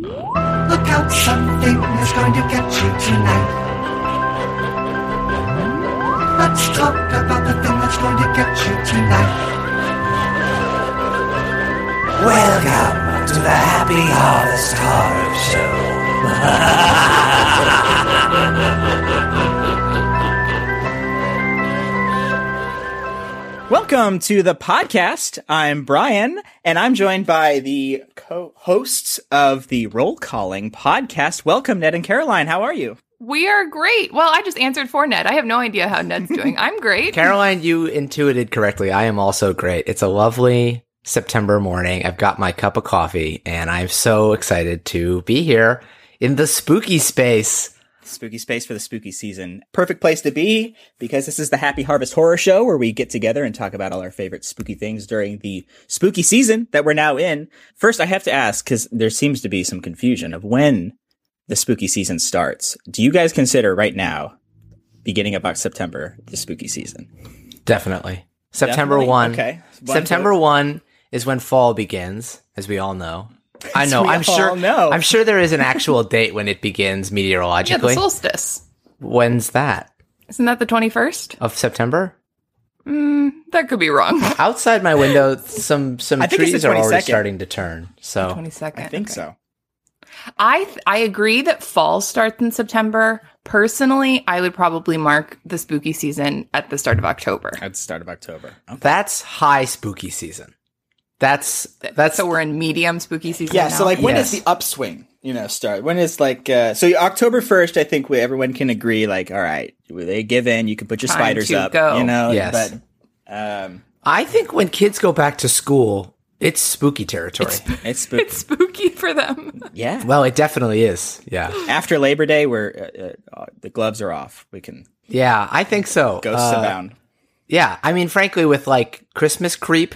Look out, something is going to get you tonight. Let's talk about the thing that's going to get you tonight. Welcome to the Happy Harvest Horror Show. Welcome to the podcast. I'm Brian, and I'm joined by the co-hosts of the Roll Calling podcast. Welcome, Ned and Caroline. How are you? We are great. Well, I just answered for Ned. I have no idea how Ned's doing. I'm great. Caroline, you intuited correctly. I am also great. It's a lovely September morning. I've got my cup of coffee, and I'm so excited to be here in the spooky space. Spooky space for the spooky season. Perfect place to be because this is the Happy Harvest Horror Show where we get together and talk about all our favorite spooky things during the spooky season that we're now in. First, I have to ask because there seems to be some confusion of when the spooky season starts. Do you guys consider right now, beginning about September, the spooky season? Definitely. September Definitely? 1. Okay. One September vote. 1 is when fall begins, as we all know. I know. I'm sure. all know. I'm sure there is an actual date when it begins meteorologically. yeah, the meteorologically. solstice. When's that? Isn't that the 21st? Of September? Mm, that could be wrong. Outside my window, some some I think it's trees are already starting to turn. So 22nd. I think Okay. so. I th- I agree that fall starts in September. Personally, I would probably mark the spooky season at the start of October. At the start of October. Okay. that's high spooky season. That's that's so we're in medium spooky season. Yeah, now? so like when does Yes. the upswing, you know, start? When is like uh so October 1st I think we, everyone can agree like all right, they give in, you can put your Time spiders up, go. you know, Yes. but um I think when kids go back to school, it's spooky territory. it's spook- it's spooky for them. yeah. well, it definitely is. Yeah. After Labor Day where uh, uh, the gloves are off, we can Yeah, I think so. ghosts Uh, abound. Yeah, I mean, frankly, with like Christmas creep,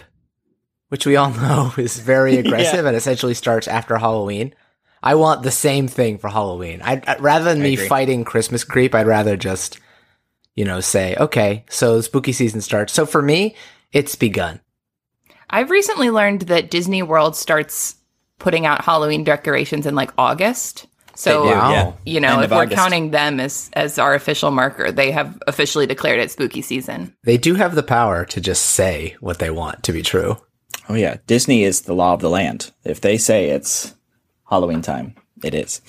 which we all know is very aggressive and essentially starts after Halloween. I want the same thing for Halloween. I'd, I'd- rather than me agree. fighting Christmas creep, I'd rather just, you know, say, okay, so spooky season starts. So for me, it's begun. I've recently learned that Disney World starts putting out Halloween decorations in like August. So do, yeah. Um, you know, End if we're August. counting them as as our official marker, they have officially declared it spooky season. They do have the power to just say what they want to be true. Oh yeah, Disney is the law of the land. If they say it's Halloween time, it is.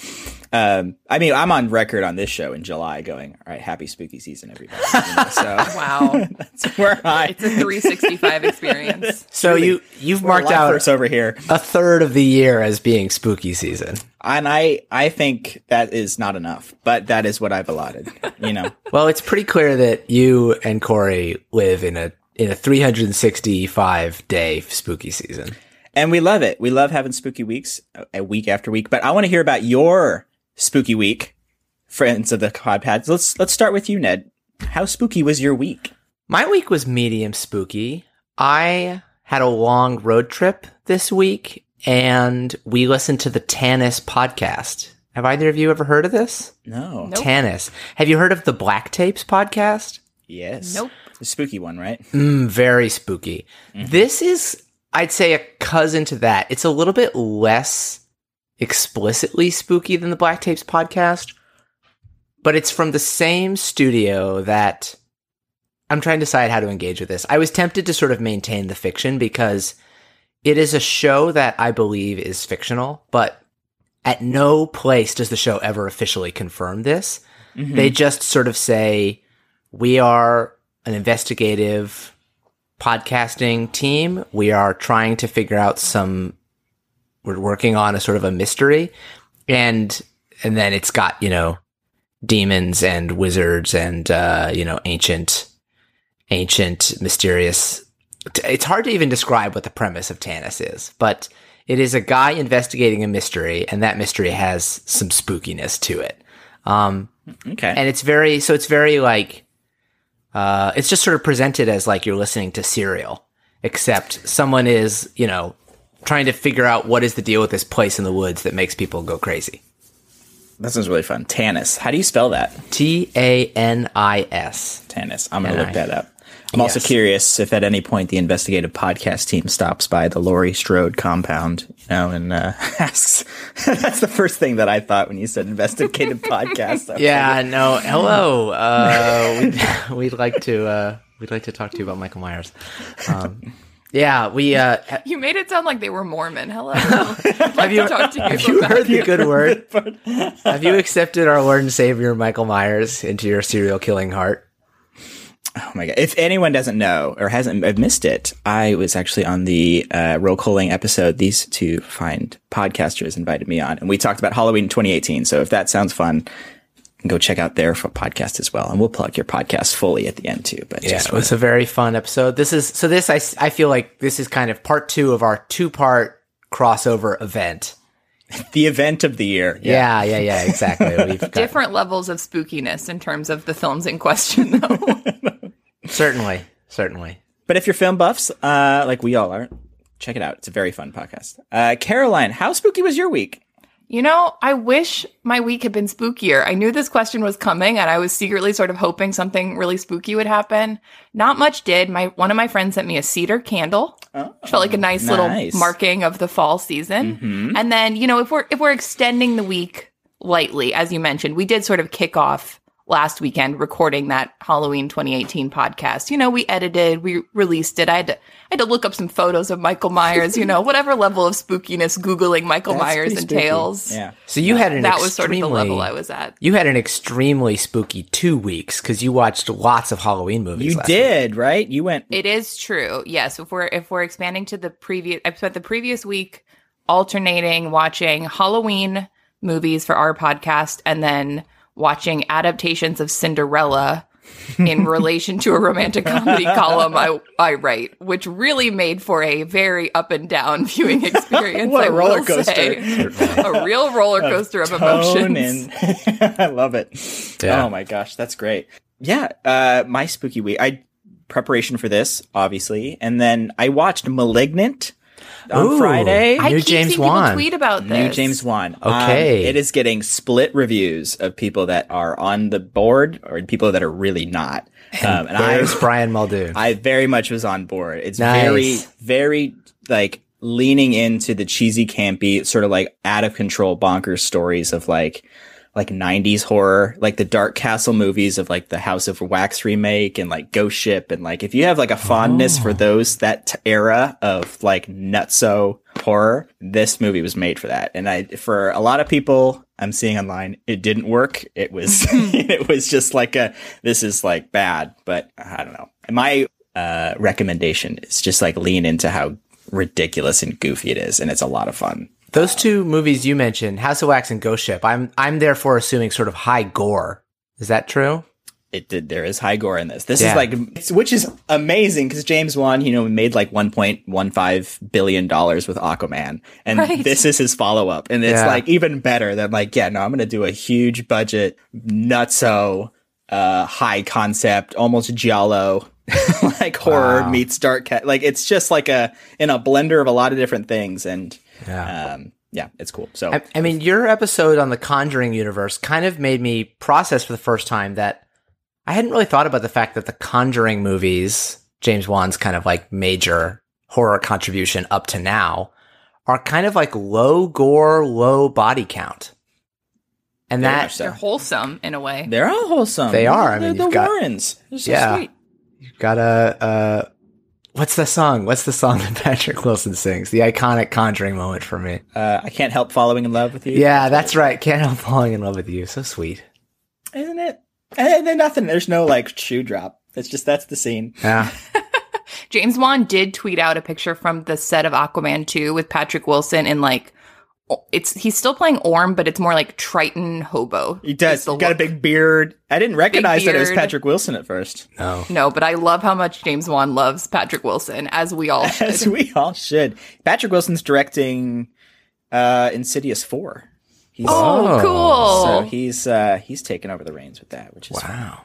Um, I mean, I'm on record on this show in July going, all right, happy spooky season, everybody. You know, so Wow. that's where I it's a 365 experience. So you you've marked out over here. a third of the year as being spooky season. and I I think that is not enough, but that is what I've allotted. You know, Well, it's pretty clear that you and Corey live in a in a 365 day spooky season. and we love it. We love having spooky weeks, a week after week. But I want to hear about your spooky week, friends of the Podpads. Let's let's start with you, Ned. How spooky was your week? My week was medium spooky. I had a long road trip this week and we listened to the Tanis podcast. Have either of you ever heard of this? No. Nope. Tanis. Have you heard of the Black Tapes podcast? Yes. Nope. The spooky one, right? Mm, very spooky. This is, I'd say, a cousin to that. It's a little bit less explicitly spooky than the Black Tapes podcast, but it's from the same studio that I'm trying to decide how to engage with this. I was tempted to sort of maintain the fiction because it is a show that I believe is fictional, but at no place does the show ever officially confirm this. They just sort of say, we are an investigative podcasting team. We are trying to figure out some, we're working on a sort of a mystery. And, and then it's got, you know, demons and wizards and, uh, you know, ancient, ancient, mysterious. It's hard to even describe what the premise of Tanis is, but it is a guy investigating a mystery and that mystery has some spookiness to it. Um, Okay. and it's very so it's very like uh it's just sort of presented as like you're listening to serial except someone is you know trying to figure out what is the deal with this place in the woods that makes people go crazy that sounds really fun. Tanis. How do you spell that? t-a-n-i-s Tanis. I'm gonna look that up. I'm also curious if at any point the investigative podcast team stops by the Laurie Strode compound, you know, and uh, asks. That's the first thing that I thought when you said investigative podcast. I was Yeah, no. Hello. Uh, we'd, we'd like to uh, we'd like to talk to you about Michael Myers. Um, yeah, we uh, You made it sound like they were Mormon. Hello. have you- talk to you have you heard the good word? Have you accepted our Lord and Savior Michael Myers into your serial killing heart? Oh my god! If anyone doesn't know or hasn't I've missed it, I was actually on the uh, roll calling episode. These two fine podcasters invited me on, and we talked about Halloween 2018. So if that sounds fun, go check out their podcast as well, and we'll plug your podcast fully at the end too. But Yeah, just it was a very fun episode. This is so. This I s- I feel like this is kind of part two of our two part crossover event. the event of the year. Yeah, yeah, yeah, exactly. We've got, different levels of spookiness in terms of the films in question, though. certainly, certainly. But if you're film buffs, uh, like we all are, check it out. It's a very fun podcast. Uh, Caroline, how spooky was your week? You know, I wish my week had been spookier. I knew this question was coming and I was secretly sort of hoping something really spooky would happen. Not much did. My one of my friends sent me a cedar candle. which felt like a nice, nice. little marking of the fall season. And then, you know, if we're if we're extending the week lightly, as you mentioned, we did sort of kick off last weekend recording that Halloween 2018 podcast. You know, we edited, we released it. I had to I had to look up some photos of Michael Myers, you know, whatever level of spookiness googling Michael That's Myers pretty spooky. entails. Yeah. So you had an That was sort of the level I was at. You had an extremely spooky two weeks because you watched lots of Halloween movies. You last week. did, right? You went. It is true. Yes, if we're if we're expanding to the previous, I spent the previous week alternating watching Halloween movies for our podcast and then watching adaptations of Cinderella in relation to a romantic comedy column I I write, which really made for a very up and down viewing experience. What a I will roller coaster. say. a real roller coaster of, tone emotions. and I love it. Yeah. Oh my gosh, that's great. Yeah, uh, my spooky week. I preparation for this, obviously, and then I watched *Malignant* on Ooh. Friday. I New keep James seeing Wan. people tweet about this. New James Wan. Um, Okay. it is getting split reviews of people that are on the board or people that are really not. Um, and I, There's Brian Muldoon. I very much was on board. It's Nice. very, very like leaning into the cheesy, campy, sort of like out of control, bonkers stories of like, like 90s horror, like the Dark Castle movies of like the House of Wax remake and like Ghost Ship. And like, if you have like a fondness for those, that t- era of like nutso horror, this movie was made for that. And I, for a lot of people I'm seeing online, it didn't work. It was, it was just like a, this is like bad, but I don't know. My, uh, recommendation is just like lean into how ridiculous and goofy it is. And it's a lot of fun. Those two movies you mentioned, House of Wax and Ghost Ship. I'm I'm therefore assuming sort of high gore. Is that true? it did there is high gore in this this Yeah. is like it's- which is amazing because james wan you know made like 1.15 billion dollars with aquaman and Right. this is his follow-up and it's Yeah. like even better than like yeah no i'm gonna do a huge budget nutso uh high concept almost giallo like horror Wow. meets dark cat like it's just like a in a blender of a lot of different things and Yeah. um yeah it's cool so I, I mean, your episode on the Conjuring universe kind of made me process for the first time that I hadn't really thought about the fact that the Conjuring movies, James Wan's kind of like major horror contribution up to now, are kind of like low gore, low body count. And Very that so. They're wholesome in a way. they're all wholesome They are. I They're mean, the you've got- warrens they're so Yeah. sweet You've got a uh what's the song? What's the song that Patrick Wilson sings? The iconic conjuring moment for me. uh i can't help falling in love with you Yeah, that's right. Can't help falling in love with you. So sweet. isn't it? And then nothing. There's no like shoe drop. It's just that's the scene. Yeah. James Wan did tweet out a picture from the set of Aquaman 2 with Patrick Wilson in like o- it's he's still playing Orm, but it's more like Triton hobo. He does. is He's got a big beard. I didn't recognize that it was. Patrick Wilson at first, No. No, but I love how much James Wan loves Patrick Wilson, as we all should. as we all should. Patrick Wilson's directing uh Insidious four. He's, oh, Oh. cool. so he's uh he's taken over the reins with that, which is Wow.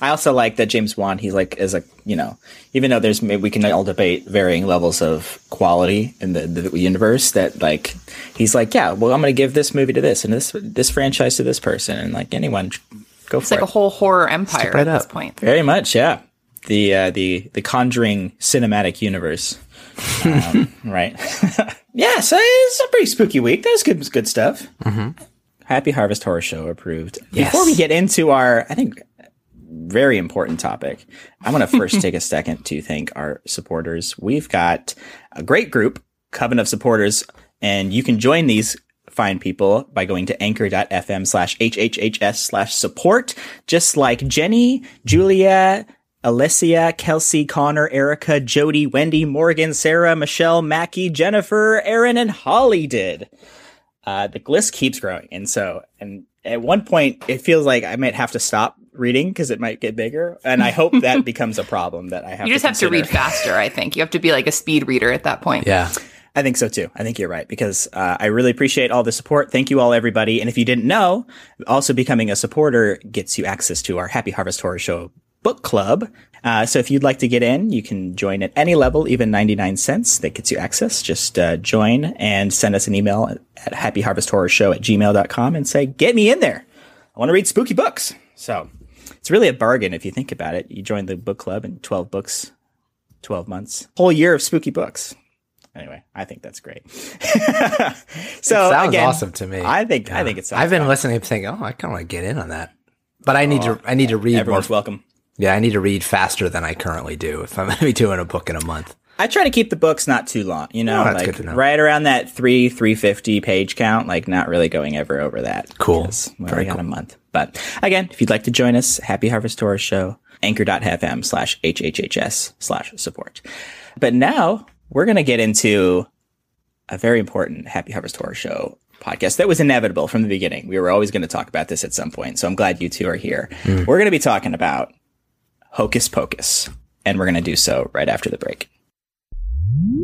I also like that James Wan. He's like as a you know, even though there's maybe we can all debate varying levels of quality in the, the universe. That like he's like, yeah, well, I'm going to give this movie to this and this this franchise to this person, and like anyone, go for it. it's for like it. a whole horror empire right at this point. Very much, yeah. the uh, the the Conjuring cinematic universe. Um, right. yeah, so it's a pretty spooky week. That was good, good stuff. Happy Harvest Horror Show approved. Yes. Before we get into our, I think, very important topic, I want to first take a second to thank our supporters. We've got a great group, Coven of Supporters, and you can join these fine people by going to anchor.fm slash hhhs slash support, just like Jenny, Julia, Alicia, Kelsey, Connor, Erica, Jody, Wendy, Morgan, Sarah, Michelle, Mackie, Jennifer, Aaron, and Holly did. Uh, the list keeps growing. And so, and at one point, it feels like I might have to stop reading because it might get bigger. And I hope that becomes a problem that I have You just to have to read faster, I think. You have to be like a speed reader at that point. Yeah. I think so too. I think you're right because uh, I really appreciate all the support. Thank you all, everybody. And if you didn't know, also becoming a supporter gets you access to our Happy Harvest Horror Show book club. Uh, so if you'd like to get in, you can join at any level, even 99 cents. That gets you access. Just uh, join and send us an email at happyharvesthorrorshow at gmail.com and say, get me in there. I want to read spooky books. So it's really a bargain if you think about it. You join the book club and 12 books, 12 months, whole year of spooky books. Anyway, I think that's great. so Sounds again, awesome to me. I think I think it's. I've been fun. listening and thinking, oh, I kind of want to get in on that. But I need to. Oh, I need to read more. Everyone's welcome. Yeah, I need to read faster than I currently do if I'm going to be doing a book in a month. I try to keep the books not too long, you know, Oh, like know. right around that three, 350 page count, like not really going ever over that. Cool. because We Very got a month. But again, if you'd like to join us, Happy Harvest Horror Show, anchor.fm slash HHHS slash support. But now we're going to get into a very important Happy Harvest Horror Show podcast that was inevitable from the beginning. We were always going to talk about this at some point. So I'm glad you two are here. Hmm. We're going to be talking about Hocus Pocus, and we're going to do so right after the break. Mm-hmm.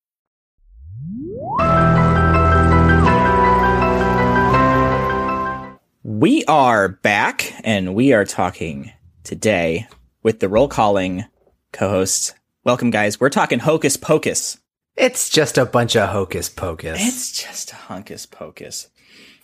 We are back and we are talking today with the roll calling co-hosts. Welcome guys. We're talking Hocus Pocus. It's just a bunch of hocus pocus. It's just a hunkus pocus.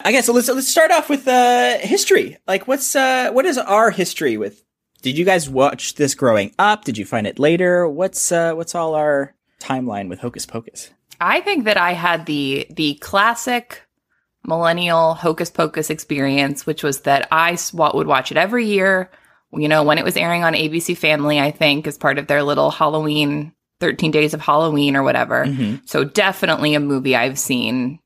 I guess so let's let's start off with uh history. Like what's uh what is our history with Did you guys watch this growing up? Did you find it later? What's uh what's all our timeline with Hocus Pocus? I think that I had the the classic millennial hocus pocus experience, which was that I would watch it every year. You know, when it was airing on ABC Family, I think, as part of their little Halloween, 13 Days of Halloween or whatever. Mm-hmm. So definitely a movie I've seen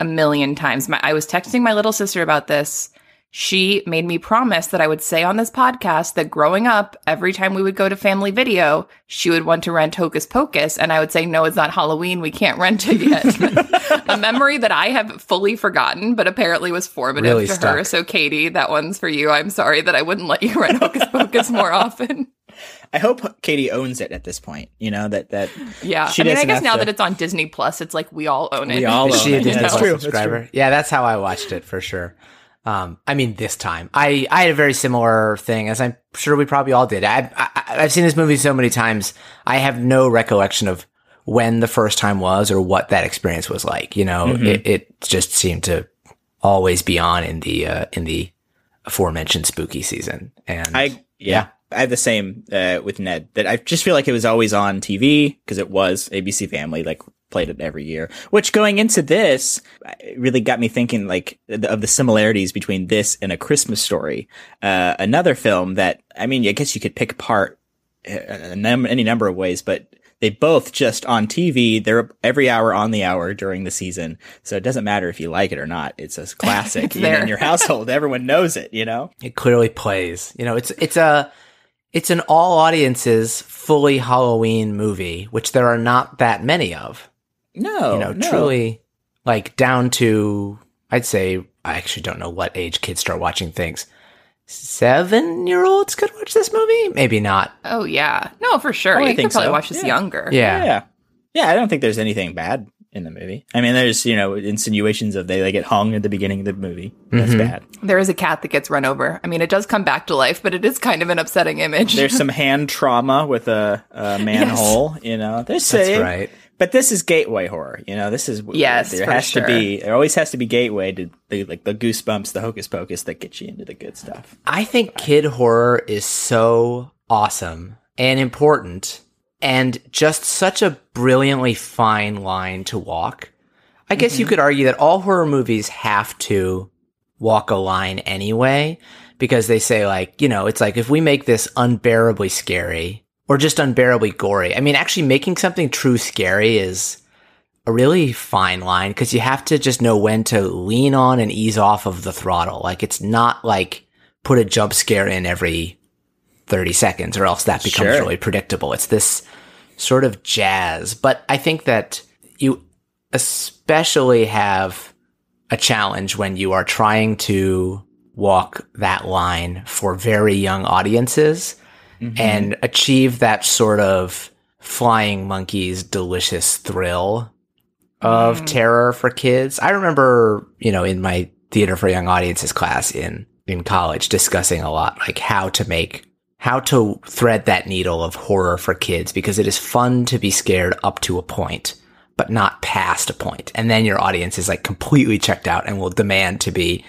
a million times. My, I was texting my little sister about this. She made me promise that I would say on this podcast that growing up, every time we would go to family video, she would want to rent Hocus Pocus. And I would say, no, it's not Halloween. We can't rent it yet. a memory that I have fully forgotten, but apparently was formative Really to stuck. her. So, Katie, that one's for you. I'm sorry that I wouldn't let you rent Hocus Pocus more often. I hope Katie owns it at this point. You know that that Yeah. She I mean, I guess now to- that it's on Disney Plus, it's like we all own it. We all own she a it. Disney Yeah, that's Plus true, that's subscriber? Yeah, that's how I watched it for sure. Um, I mean, this time I I had a very similar thing, as I'm sure we probably all did. I, I I've seen this movie so many times. I have no recollection of when the first time was or what that experience was like. You know, Mm-hmm. it, it just seemed to always be on in the uh, in the aforementioned spooky season. And I yeah, I have the same uh, with Ned. That I just feel like it was always on TV because it was ABC Family like played it every year. Which going into this really got me thinking like of the similarities between this and A Christmas Story, uh, another film that I mean I guess you could pick apart uh, num- any number of ways, but. They both just on TV. They're every hour on the hour during the season, so it doesn't matter if you like it or not. It's a classic It's even in your household. Everyone knows it, you know. it clearly plays. You know, it's it's a it's an all audiences fully Halloween movie, which there are not that many of. No, you know, no. truly like down to I'd say I actually don't know what age kids start watching things. seven year olds could watch this movie. Maybe not. Oh yeah, no, for sure. Oh, I you think could probably so. watch this Yeah. younger. Yeah. yeah. Yeah, I don't think there's anything bad in the movie. I mean, there's, you know, insinuations of they, they get hung at the beginning of the movie. That's Mm-hmm. bad. There is a cat that gets run over. I mean, it does come back to life, but it is kind of an upsetting image. There's some hand trauma with a, a manhole, you know. There's That's right. But this is gateway horror, you know. This is Yes, There for has sure. to be. There always has to be gateway to the like the goosebumps, the hocus pocus that get you into the good stuff. I think kid horror is so awesome and important and just such a brilliantly fine line to walk. I guess you mm-hmm. could argue that all horror movies have to walk a line anyway because they say like, you know, it's like if we make this unbearably scary or just unbearably gory. I mean, actually making something true scary is a really fine line because you have to just know when to lean on and ease off of the throttle. Like it's not like put a jump scare in every 30 seconds or else that becomes Sure. really predictable. It's this sort of jazz, but I think that you especially have a challenge when you are trying to walk that line for very young audiences Mm-hmm. and achieve that sort of flying monkeys delicious thrill of mm. terror for kids. I remember, you know, in my theater for young audiences class in in college discussing a lot like how to make how to thread that needle of horror for kids because it is fun to be scared up to a point but not past a point. And then your audience is like completely checked out and will demand to be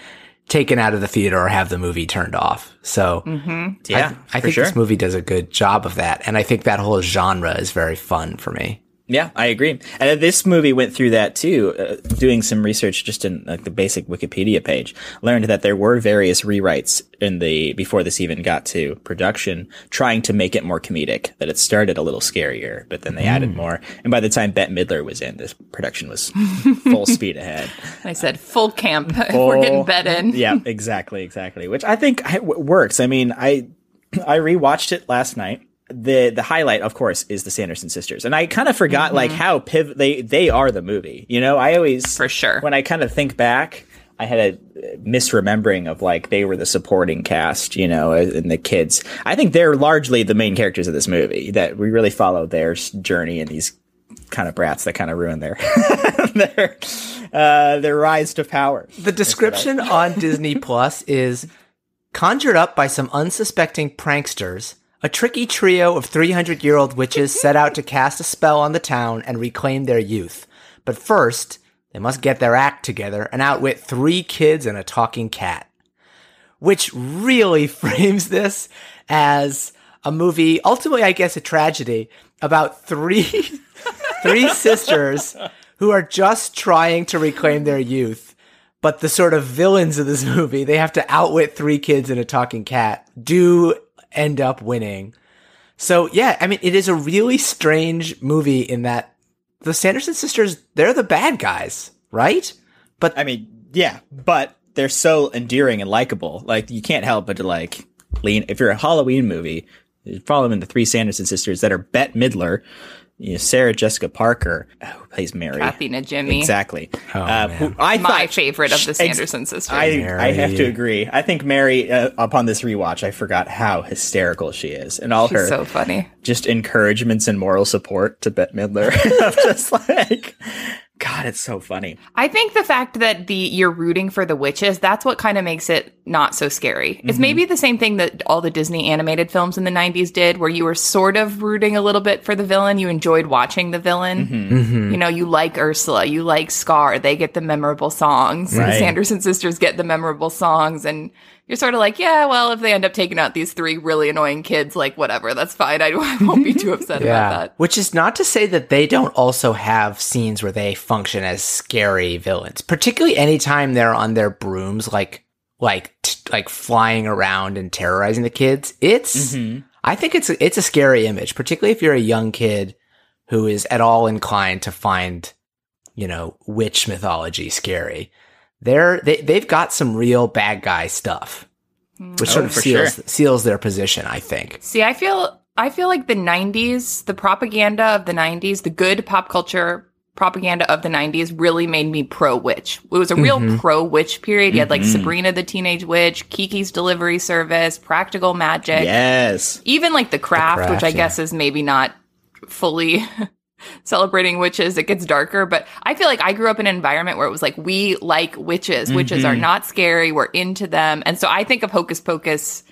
taken out of the theater or have the movie turned off. So mm-hmm. Yeah, I, I think sure. this movie does a good job of that. And I think that whole genre is very fun for me. Yeah, I agree. And this movie went through that too. Uh, doing some research just in like the basic Wikipedia page, learned that there were various rewrites in the before this even got to production, trying to make it more comedic. That it started a little scarier, but then they added more. And by the time Bette Midler was in, this production was full speed ahead. I said full camp. We're getting bed in. yeah, exactly, exactly. Which I think works. I mean, I I rewatched it last night. The the highlight, of course, is the Sanderson sisters, and I kind of forgot like how piv- they they are the movie. You know, I always For sure. when I kind of think back. I had a misremembering of like they were the supporting cast, you know, and the kids. I think they're largely the main characters of this movie. That we really follow their journey and these kind of brats that kind of ruin their their uh, their rise to power. The description on Disney Plus is conjured up by some unsuspecting pranksters. A tricky trio of 300 year old witches set out to cast a spell on the town and reclaim their youth. But first, they must get their act together and outwit three kids and a talking cat. Which really frames this as a movie, ultimately, I guess, a tragedy about three, three sisters who are just trying to reclaim their youth. But the sort of villains of this movie, they have to outwit three kids and a talking cat, do end up winning. So yeah, I mean, it is a really strange movie in that the Sanderson sisters, they're the bad guys, right? But I mean, yeah, but they're so endearing and likable. Like you can't help but to like lean. If you're a Halloween movie, you follow in the three Sanderson sisters that are Bette Midler, you know, Sarah Jessica Parker, who plays Mary. Kathy Najimy. Exactly. Oh, uh, who I My thought favorite of the Ex- Sanderson sisters. I, I have to agree. I think Mary, uh, upon this rewatch, I forgot how hysterical she is, and all She's her so funny. just encouragements and moral support to Bette Midler. I'm just like, God, it's so funny. I think the fact that the you're rooting for the witches, that's what kind of makes it not so scary. It's mm-hmm. maybe the same thing that all the Disney animated films in the 90s did where you were sort of rooting a little bit for the villain, you enjoyed watching the villain. Mm-hmm. Mm-hmm. You know, you like Ursula, you like Scar, they get the memorable songs. The Sanderson sisters get the memorable songs and you're sort of like, yeah, well, if they end up taking out these three really annoying kids, like whatever, that's fine. I, I won't be too upset about that. Which is not to say that they don't also have scenes where they function as scary villains, particularly anytime they're on their brooms, like, like, t- like flying around and terrorizing the kids. It's, mm-hmm. I think it's, it's a scary image, particularly if you're a young kid who is at all inclined to find, you know, witch mythology scary. They're, they, they've got some real bad guy stuff, which sort Oh, of seals, sure. seals their position, I think. See, I feel I feel like the 90s, the propaganda of the 90s, the good pop culture propaganda of the 90s really made me pro witch. It was a real Mm-hmm. pro witch period. You had like Sabrina the Teenage Witch, Kiki's Delivery Service, Practical Magic, Yes. even like The Craft, Craft, which I yeah. guess is maybe not fully celebrating witches. It gets darker, but I feel like I grew up in an environment where it was like, we like witches. Witches are not scary. We're into them. And so I think of Hocus Pocus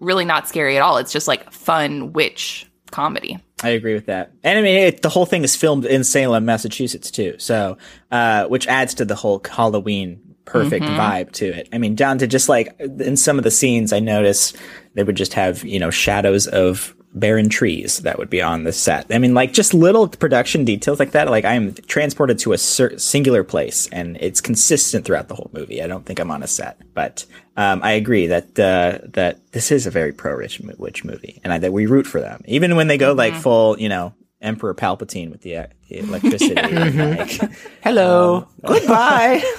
really not scary at all. It's just like fun witch comedy. I agree with that. And I mean, it, the whole thing is filmed in Salem, Massachusetts, too. So, uh, which adds to the whole Halloween perfect vibe to it. I mean, down to just like in some of the scenes, I notice they would just have, you know, shadows of barren trees that would be on the set. I mean, like just little production details like that. Like I am transported to a cer- singular place and it's consistent throughout the whole movie. I don't think I'm on a set, but, um, I agree that, uh, that this is a very pro-rich witch movie and I, that we root for them. Even when they go like full, you know, Emperor Palpatine with the, uh, the electricity. and, like, Hello. Goodbye.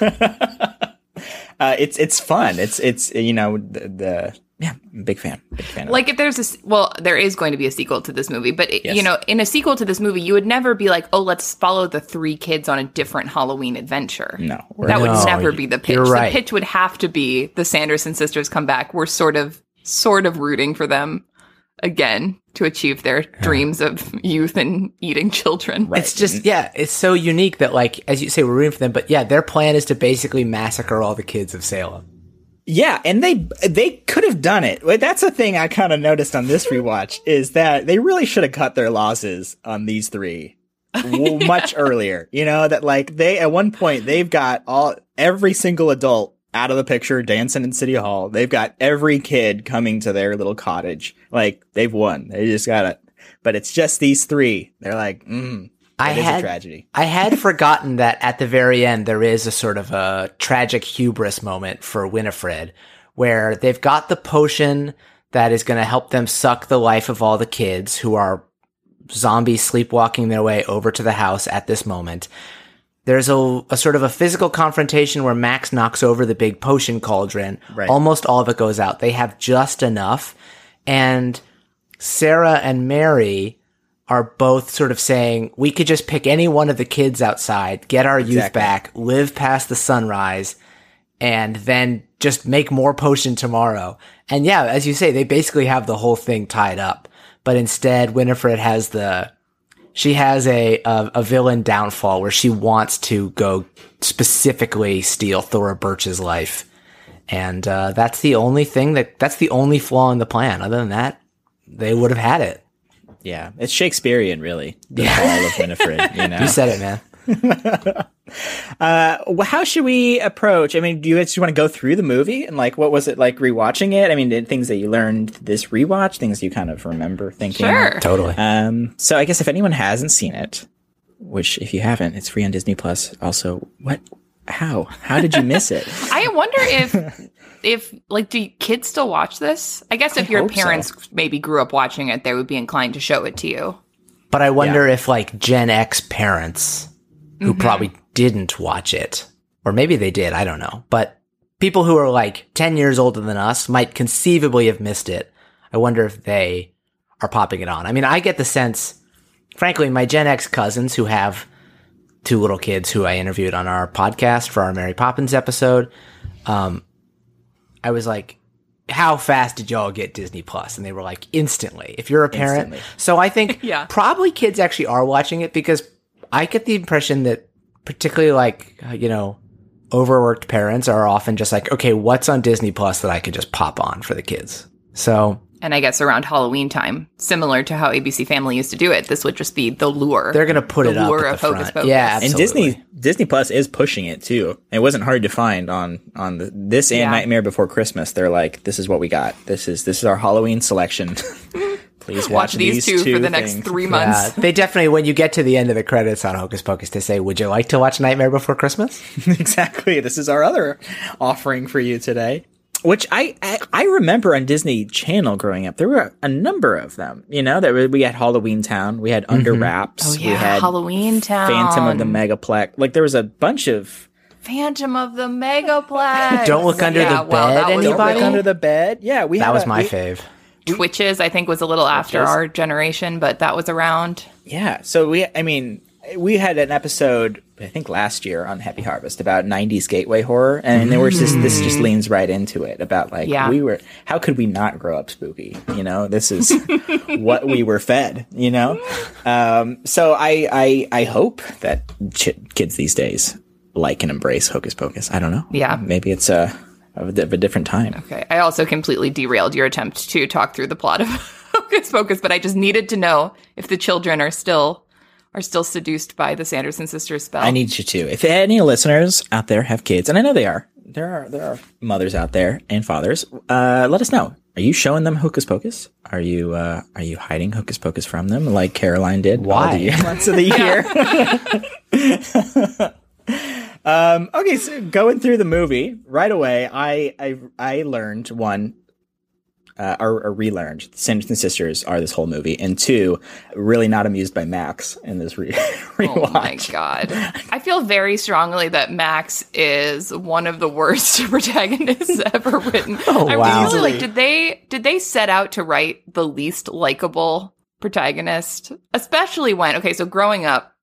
uh, it's, it's fun. It's, it's, you know, the, the yeah, I'm a big fan, big fan. Like if there's a s- well, there is going to be a sequel to this movie, but it, Yes. you know, in a sequel to this movie, you would never be like, oh, let's follow the three kids on a different Halloween adventure. No, we're- that would never be the pitch. you're right. The pitch would have to be the Sanderson sisters come back. We're sort of, sort of rooting for them again to achieve their dreams of youth and eating children. It's just mm-hmm. yeah, it's so unique that like as you say, we're rooting for them, but yeah, their plan is to basically massacre all the kids of Salem. Yeah, and they they could have done it. That's a thing I kind of noticed on this rewatch is that they really should have cut their losses on these three w- much earlier. You know that like they at one point they've got all every single adult out of the picture dancing in City Hall. They've got every kid coming to their little cottage. Like they've won. They just got it. But it's just these three. They're like, mm, I it is had a tragedy. I had forgotten that at the very end there is a sort of a tragic hubris moment for Winifred where they've got the potion that is going to help them suck the life of all the kids who are zombies sleepwalking their way over to the house at this moment. There's a, a sort of a physical confrontation where Max knocks over the big potion cauldron. Right. Almost all of it goes out. They have just enough. And Sarah and Mary are both sort of saying, we could just pick any one of the kids outside, get our youth Exactly. back, live past the sunrise, and then just make more potion tomorrow. And yeah, as you say, they basically have the whole thing tied up. But instead, Winifred has the, she has a, a, a villain downfall where she wants to go specifically steal Thora Birch's life. And, uh, that's the only thing that, that's the only flaw in the plan. Other than that, they would have had it. Yeah, it's Shakespearean, really. The fall of Winifred. You know, You said it, man. Well, how should we approach? I mean, do you just want to go through the movie and like what was it like rewatching it? I mean, did things that you learned this rewatch, things you kind of remember thinking. Sure. Totally. Um, so I guess if anyone hasn't seen it, which if you haven't, it's free on Disney Plus. Also, what? How? How did you miss it? I wonder if if like do kids still watch this? I guess if I your hope so. parents maybe grew up watching it, they would be inclined to show it to you. But I wonder if like Gen X parents who probably didn't watch it, or maybe they did, I don't know. But people who are like 10 years older than us might conceivably have missed it. I wonder if they are popping it on. I mean, I get the sense, frankly, my Gen X cousins who have two little kids who I interviewed on our podcast for our Mary Poppins episode, um, I was like, how fast did y'all get Disney Plus? And they were like, instantly. If you're a parent. Instantly. So I think Yeah. probably kids actually are watching it because I get the impression that particularly like, uh, you know, overworked parents are often just like, okay, what's on Disney Plus that I could just pop on for the kids? So And I guess around Halloween time, similar to how ABC Family used to do it, this would just be the lure. they're going to put The it up lure at of the Hocus front. Pocus. Yeah, and. Disney Disney Plus is pushing it too. It wasn't hard to find on on the, this and Yeah. Nightmare Before Christmas. They're like, this is what we got. This is this is our Halloween selection. Please watch, Watch these, two, for the next things. three Yeah, months. they definitely, when you get to the end of the credits on Hocus Pocus, they say, would you like to watch Nightmare Before Christmas? exactly. This is our other offering for you today. Which I, I I remember on Disney Channel growing up, there were a number of them. You know, that we- we had Halloween Town, we had Under mm-hmm. Wraps, Oh we had Halloween Town, Phantom of the Megaplex. Like there was a bunch of Phantom of the Megaplex. Don't Look Under the well, Bed, that was Don't Anybody? Look under the bed. Yeah, we That had was a- my we- fave. Twitches. I think was a little after our generation, but that was around. Yeah. So we, I mean, we had an episode, I think last year on Happy Harvest about '90s gateway horror, and there was just this just leans right into it about like Yeah. we were. How could we not grow up spooky? You know, this is what we were fed. You know, um, so I I I hope that ch- kids these days like and embrace Hocus Pocus. I don't know. Yeah. maybe it's a of a, of a different time. Okay. I also completely derailed your attempt to talk through the plot of Hocus Pocus, but I just needed to know if the children are still are still seduced by the Sanderson sisters spell. I need you to. If any listeners out there have kids, and I know they are, there are there are mothers out there and fathers. Uh, let us know. Are you showing them Hocus Pocus? Are you uh, are you hiding Hocus Pocus from them like Caroline did? all Why? the months of the year. um, okay, so going through the movie right away, I I I learned one. Uh, or, or relearned. Sanderson sisters are this whole movie, and two, really not amused by Max in this re- rewatch. Oh my god. I feel very strongly that Max is one of the worst protagonists ever written. Oh, I wow. really like did they did they set out to write the least likable protagonist? Especially when okay, so growing up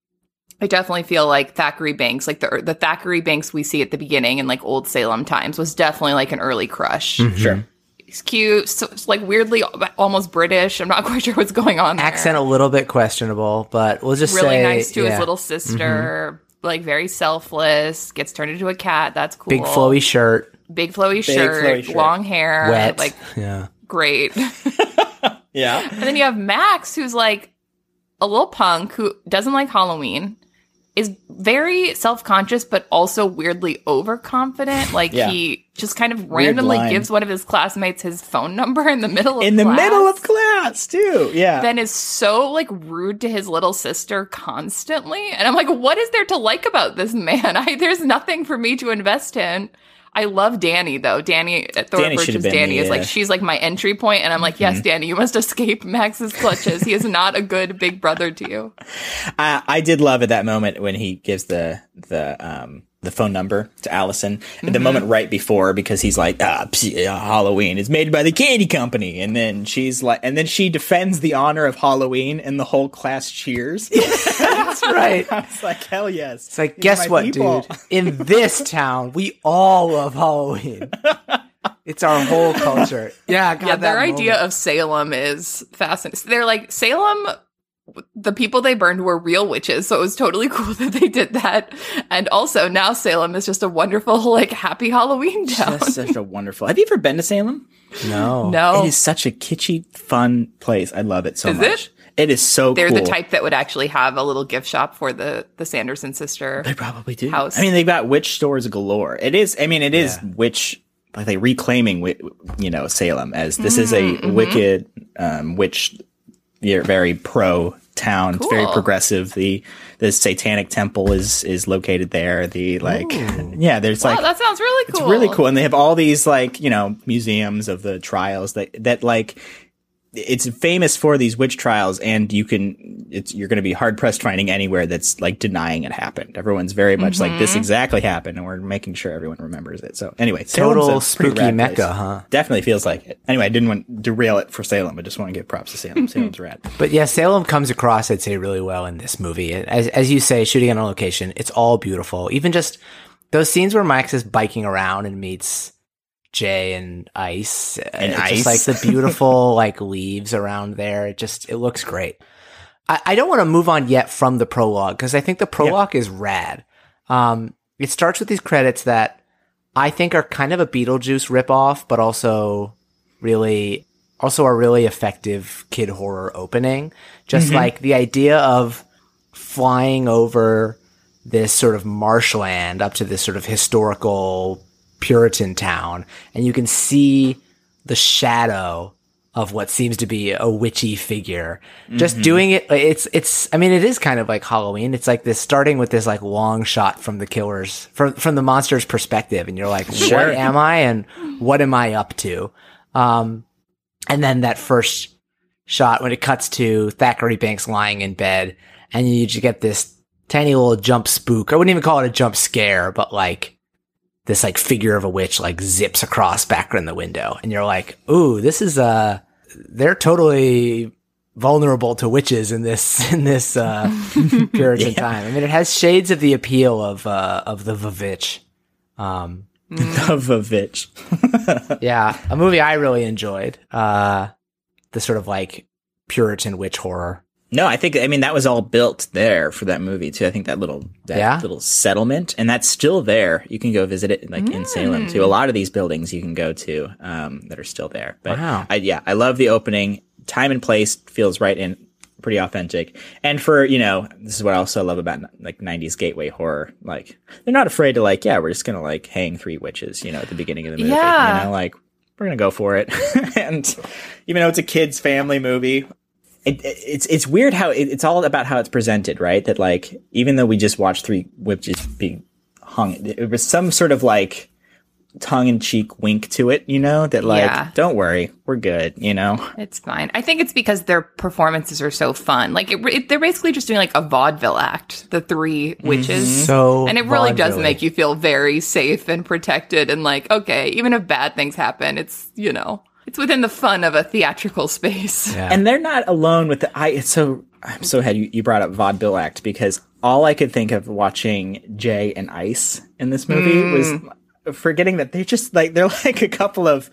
I definitely feel like Thackery Binx, like the the Thackery Binx we see at the beginning in like old Salem times, was definitely like an early crush. Mm-hmm. Sure. He's cute, so it's like weirdly almost British. I'm not quite sure what's going on. there Accent a little bit questionable, but we'll just really say nice to yeah. his little sister, mm-hmm. like very selfless, gets turned into a cat. That's cool. big flowy shirt, big flowy shirt, flowy shirt. long hair, wet. like yeah. great. Yeah. and then you have Max, who's like a little punk who doesn't like Halloween, is very self conscious, but also weirdly overconfident. Like Yeah. he just kind of randomly gives one of his classmates his phone number in the middle of in the class. middle of class too. Yeah. then is so like rude to his little sister constantly. And I'm like, what is there to like about this man? I there's nothing for me to invest in. I love Dani though. Dani at Dani should have Bridges been Dani is like uh, she's like my entry point, and I'm like, yes, Dani, you must escape Max's clutches. he is not a good big brother to you. I, I did love at that moment when he gives the the um the phone number to Allison. At the Mm-hmm. moment right before, because he's like, ah, psh, uh, Halloween is made by the candy company, and then she's like, and then she defends the honor of Halloween, and the whole class cheers. That's right. I was like, hell yes. It's like, These guess what, people. dude? In this town, we all love Halloween. It's our whole culture. Yeah, God, yeah, their that idea moment. of Salem is fascinating. They're like Salem. The people they burned were real witches, so it was totally cool that they did that. And also now Salem is just a wonderful, like, happy Halloween town. That's such a wonderful. Have you ever been to Salem? no, no, It is such a kitschy, fun place. I love it so Is much. it? It is so they're cool. the type that would actually have a little gift shop for the the Sanderson sister. They probably do. house. I mean, they've got witch stores galore. It is. I mean, it is witch. Like they reclaiming, wi- you know, Salem as this is a Mm-hmm, wicked um, witch. You're very pro town. It's very progressive. The the Satanic Temple is is located there. The like, yeah, there's Wow, like that sounds really cool. it's really cool, and they have all these like you know museums of the trials that that like it's famous for these witch trials, and you can it's you're going to be hard pressed finding anywhere that's like denying it happened. Everyone's very much like Mm-hmm. this exactly happened, and we're making sure everyone remembers it. So anyway, Total Salem's a spooky rad mecca, place. huh? Definitely feels like it. Anyway, I didn't want to derail it for Salem. I just want to give props to Salem. Salem's rad. But yeah, Salem comes across, I'd say, really well in this movie. As, as you say, shooting on a location, it's all beautiful. Even just those scenes where Max is biking around and meets Jay and Ice, And uh, Ice. just like the beautiful like leaves around there. It just it looks great. I, I don't want to move on yet from the prologue because I think the prologue is rad. Um, it starts with these credits that I think are kind of a Beetlejuice ripoff, but also really also a really effective kid horror opening. Just like the idea of flying over this sort of marshland up to this sort of historical Puritan town, and you can see the shadow of what seems to be a witchy figure. Just doing it, it's it's. I mean, it is kind of like Halloween. It's like this starting with this like long shot from the killer's from from the monster's perspective, and you're like, Sure. what am I and what am I up to? Um, and then that first shot when it cuts to Thackery Binx lying in bed, and you just get this tiny little jump spook. I wouldn't even call it a jump scare, but like this like figure of a witch like zips across back in the window, and you're like, "Ooh, this is uh they're totally vulnerable to witches in this in this uh, Puritan time. I mean, it has shades of the appeal of uh, of the VVitch. Um, of a bitch. yeah, a movie I really enjoyed. Uh, the sort of like Puritan witch horror. No, I think I mean that was all built there for that movie too. I think that little that Yeah? little settlement, and that's still there. You can go visit it like in Salem too. A lot of these buildings you can go to um, that are still there. But Wow. I, yeah, I love the opening. Time and place feels right and pretty authentic. And for you know, this is what I also love about like '90s gateway horror. Like they're not afraid to like, yeah, we're just gonna like hang three witches. You know, at the beginning of the movie. Yeah. You know, like we're gonna go for it. and even though it's a kids family movie, it, it- it's it's weird how it, it's all about how it's presented, right? That like even though we just watched three witches being hung, it was some sort of like tongue in cheek wink to it, you know? That like, Yeah. don't worry, we're good, you know? It's fine. I think it's because their performances are so fun. Like it, it, they're basically just doing like a vaudeville act. The three mm-hmm. witches. So and it really does vaudeville-y. make you feel very safe and protected and like okay even if bad things happen it's you know it's within the fun of a theatrical space Yeah. And they're not alone with the I it's so I'm so happy you, you brought up vaudeville act because all I could think of watching Jay and Ice in this movie was forgetting that they're just like they're like a couple of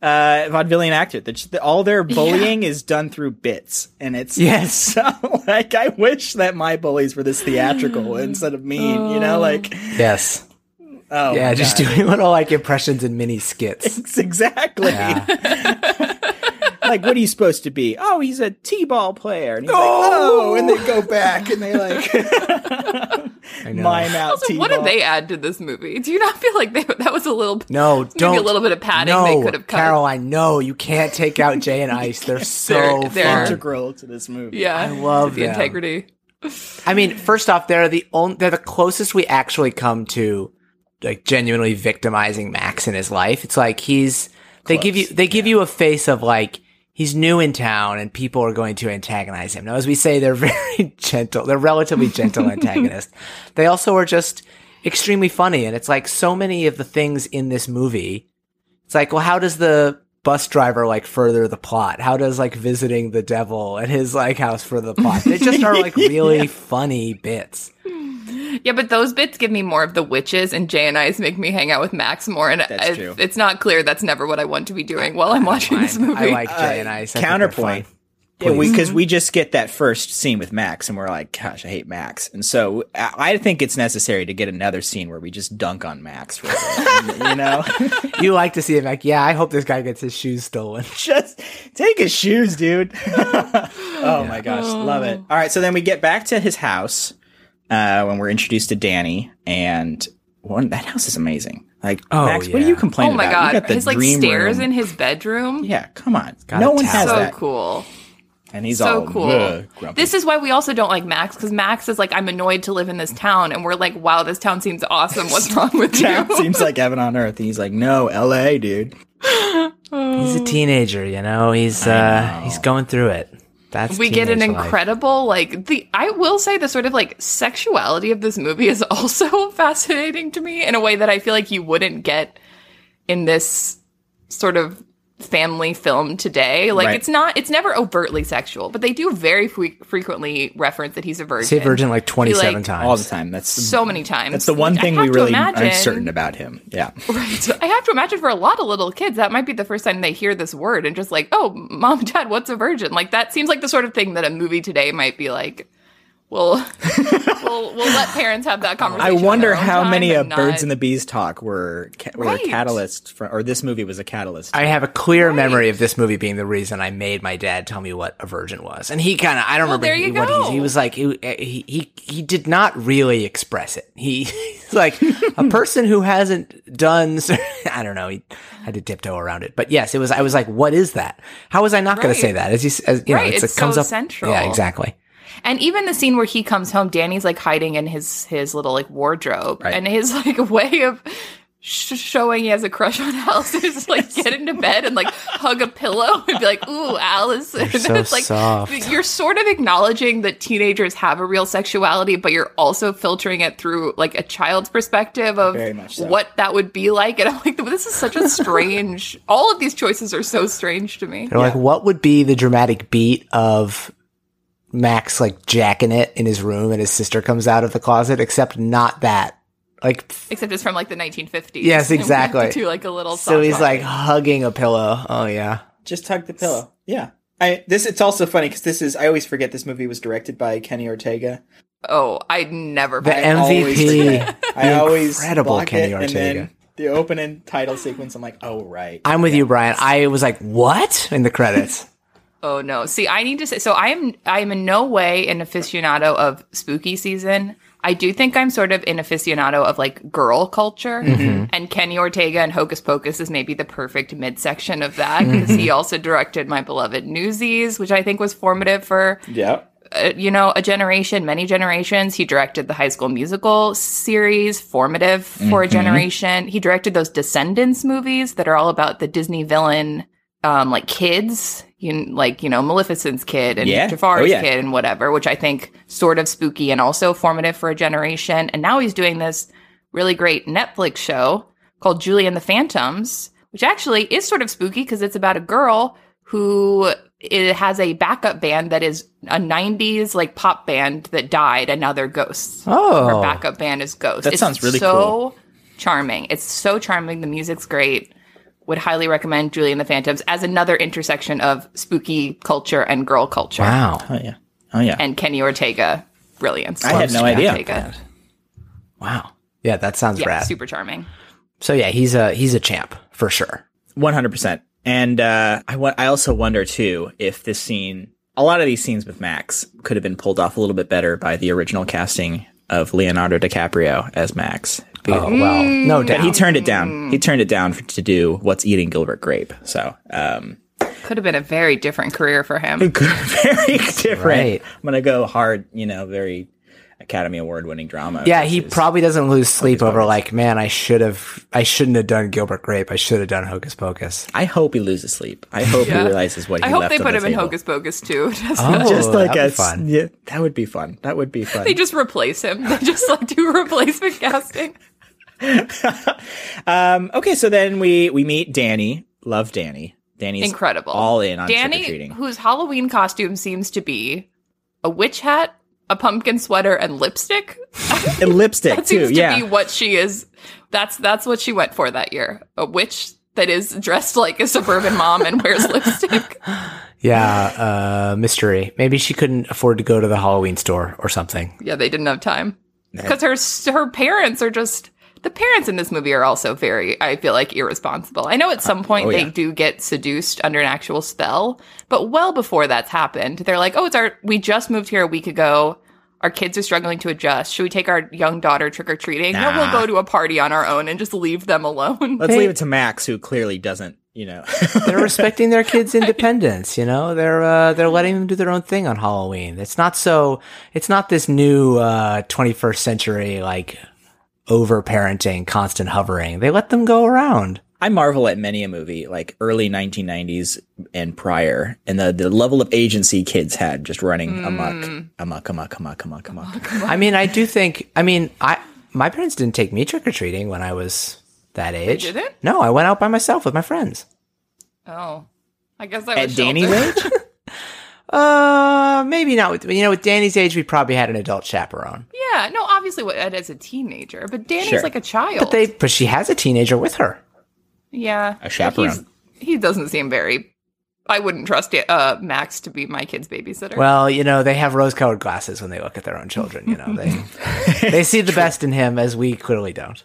uh vaudevillian actors. They're just, all their bullying is done through bits, and it's Yes. So like I wish that my bullies were this theatrical instead of mean. You know, like yes, oh yeah, just God. doing little like impressions and mini skits. It's exactly. like, what are you supposed to be? Oh, he's a t-ball player. And he's like, oh, oh and they go back and they like I mime out so t-ball. what did they add to this movie do you not feel like they, that was a little No, don't. a little bit of padding no, they could have cut Caroline, no, you can't take out Jay and Ice. They're so They're- they're- integral to this movie. yeah I love the them. integrity I mean, first off, they're the only, they're the closest we actually come to like genuinely victimizing Max in his life. It's like he's, they give you, they give you a face of like, he's new in town and people are going to antagonize him. Now, as we say, they're very gentle. They're relatively gentle antagonists. They also are just extremely funny. And it's like so many of the things in this movie. It's like, well, how does the bus driver like further the plot? How does like visiting the devil at his like house for the plot? They just are like really funny bits. yeah but those bits give me more of the witches and jay and Ice make me hang out with max more and That's if true. it's not clear that's never what i want to be doing while i'm watching this movie I like Jay and Ice. I think they're Counterpoint. fun. Yeah, because we, just get that first scene with Max, and we're like, "Gosh, I hate Max." And so I, I think it's necessary to get another scene where we just dunk on Max for a bit, you know, You like to see him like, yeah, I hope this guy gets his shoes stolen. just take his shoes, dude. oh my gosh, love it. All right, so then we get back to his house uh, when we're introduced to Dani, and one that house is amazing. Like, Oh, Max, what are yeah. you complaining oh my about? God got the his like stairs room. in his bedroom Yeah, come on. no one tower. has so that. cool And he's so all cool. Grumpy. This is why we also don't like Max because Max is like, I'm annoyed to live in this town, and we're like, wow, this town seems awesome. What's wrong with town you? seems like heaven on earth. And he's like, no, L.A., dude. He's a teenager, you know. He's uh he's going through it. That's we get an life. incredible like the I will say the sort of like sexuality of this movie is also fascinating to me in a way that I feel like you wouldn't get in this sort of family film today. Like Right. it's not it's never overtly sexual, but they do very fre- frequently reference that he's a virgin. Say virgin like twenty seven like, times All the time. That's so many times. that's the one I thing we really imagine- aren't certain about him. Yeah. Right. I have to imagine for a lot of little kids, that might be the first time they hear this word and just like, oh, mom, dad, what's a virgin? Like that seems like the sort of thing that a movie today might be like. We'll we'll, we'll let parents have that conversation. I wonder how many of and Birds not- and the Bees talk were ca- were Right. a catalyst for, or this movie was a catalyst. I have a clear memory of this movie being the reason I made my dad tell me what a virgin was, and he kind of I don't Well, remember what he, he was like. He, he he he did not really express it. He he's like a person who hasn't done. I don't know. He had to tiptoe around it, but yes, it was. I was like, what is that? How was I not going to say that? As you as you know, Right, it's, it's it comes so up central. Yeah, exactly. And even the scene where he comes home, Dani's like hiding in his his little like wardrobe, Right. and his like way of sh- showing he has a crush on Alice is like get into bed and like hug a pillow and be like, "Ooh, Alice." You're so it's like soft. you're sort of acknowledging that teenagers have a real sexuality, but you're also filtering it through like a child's perspective of Very much so. what that would be like. And I'm like, this is such a strange. all of these choices are so strange to me. They're like, what would be the dramatic beat of Max like jacking it in his room and his sister comes out of the closet, except not that. Like, Except it's from like the 1950s. Yes, exactly. to like a little. so soft he's like hugging a pillow. Oh yeah. Just hug the pillow. Yeah. I this it's also funny because this is I always forget this movie was directed by Kenny Ortega. oh, I never. The forget. always MVP. forget. I always incredible block Kenny it, and Ortega. then the opening title sequence. I'm like, oh right. I'm with you, Brian. I was like, what? In the credits. Oh no. See, I need to say so I am I am in no way an aficionado of spooky season. I do think I'm sort of an aficionado of like girl culture. And Kenny Ortega and Hocus Pocus is maybe the perfect midsection of that because he also directed my beloved Newsies, which I think was formative for Yeah. uh, you know, a generation, many generations. He directed the High School Musical series, formative for a generation. He directed those Descendants movies that are all about the Disney villain, um, like kids, you like you know, Maleficent's kid and Yeah. Jafar's Oh, yeah. kid and whatever, which I think sort of spooky and also formative for a generation. And now he's doing this really great Netflix show called Julie and the Phantoms, which actually is sort of spooky because it's about a girl who it has a backup band that is a 90s like pop band that died and now they're ghosts. Oh. Her backup band is ghosts. That It's sounds really so cool. charming. It's so charming. The music's great. Would highly recommend Julie and the Phantoms as another intersection of spooky culture and girl culture. Wow. Oh yeah. Oh yeah. And Kenny Ortega, brilliance. I had no idea. Ortega. Wow. Yeah, that sounds Yeah, rad. super charming. So yeah, he's a he's a champ for sure. One hundred percent. And uh, I wa- I also wonder too if this scene, a lot of these scenes with Max, could have been pulled off a little bit better by the original casting of Leonardo DiCaprio as Max. Oh well, no doubt. But he turned it down. He turned it down for, to do what's eating Gilbert Grape. So um, Could have been a very different career for him. very different. Right. I'm gonna go hard. You know, very Academy Award winning drama. yeah, he versus- probably doesn't lose sleep over like, man, I should have, I shouldn't have done Gilbert Grape. I should have done Hocus Pocus. I hope he loses sleep. I hope Yeah. he realizes what he I hope left they on put the him in. Hocus Pocus too. Just, Oh, Just like that'd a be fun. Yeah, that would be fun. That would be fun. They just replace him. They just like do replacement casting. Um, okay, so then we we meet Dani. Love Dani. Dani's Incredible. All in on Dani, whose Halloween costume seems to be a witch hat, a pumpkin sweater, and lipstick. And lipstick That too. seems to Yeah. be what she is. That's that's what she went for that year. A witch that is dressed like a suburban mom and wears lipstick. Yeah, uh, mystery. Maybe she couldn't afford to go to the Halloween store or something. Yeah, they didn't have time because her her parents are just the parents in this movie are also very I feel like irresponsible. I know at some point oh, they do get seduced under an actual spell, but well before that's happened, they're like, "Oh, it's our we just moved here a week ago. Our kids are struggling to adjust. Should we take our young daughter trick or treating? No, we'll go to a party on our own and just leave them alone." Let's Hey. leave it to Max, who clearly doesn't. You know. They're respecting their kids' independence. You know, they're uh, they're letting them do their own thing on Halloween. It's not so. It's not this new uh, 21st century like over parenting, constant hovering. They let them go around. I marvel at many a movie like early 1990s and prior, and the the level of agency kids had just running amok, amok, amok, amok, amok, amok. I mean, I do think. I mean, I my parents didn't take me trick or treating when I was that age. didn't? No, I went out by myself with my friends. oh, I guess I At was Dani's sheltered. age, Uh, maybe not with you know with Dani's age. We probably had an adult chaperone, Yeah, no, obviously as a teenager, but Dani's Sure. like a child. but they but she has a teenager with her. Yeah. A chaperone. He doesn't seem very. I wouldn't trust uh, Max to be my kid's babysitter. Well, you know, they have rose-colored glasses when they look at their own children. You know, they they see the best in him as we clearly don't.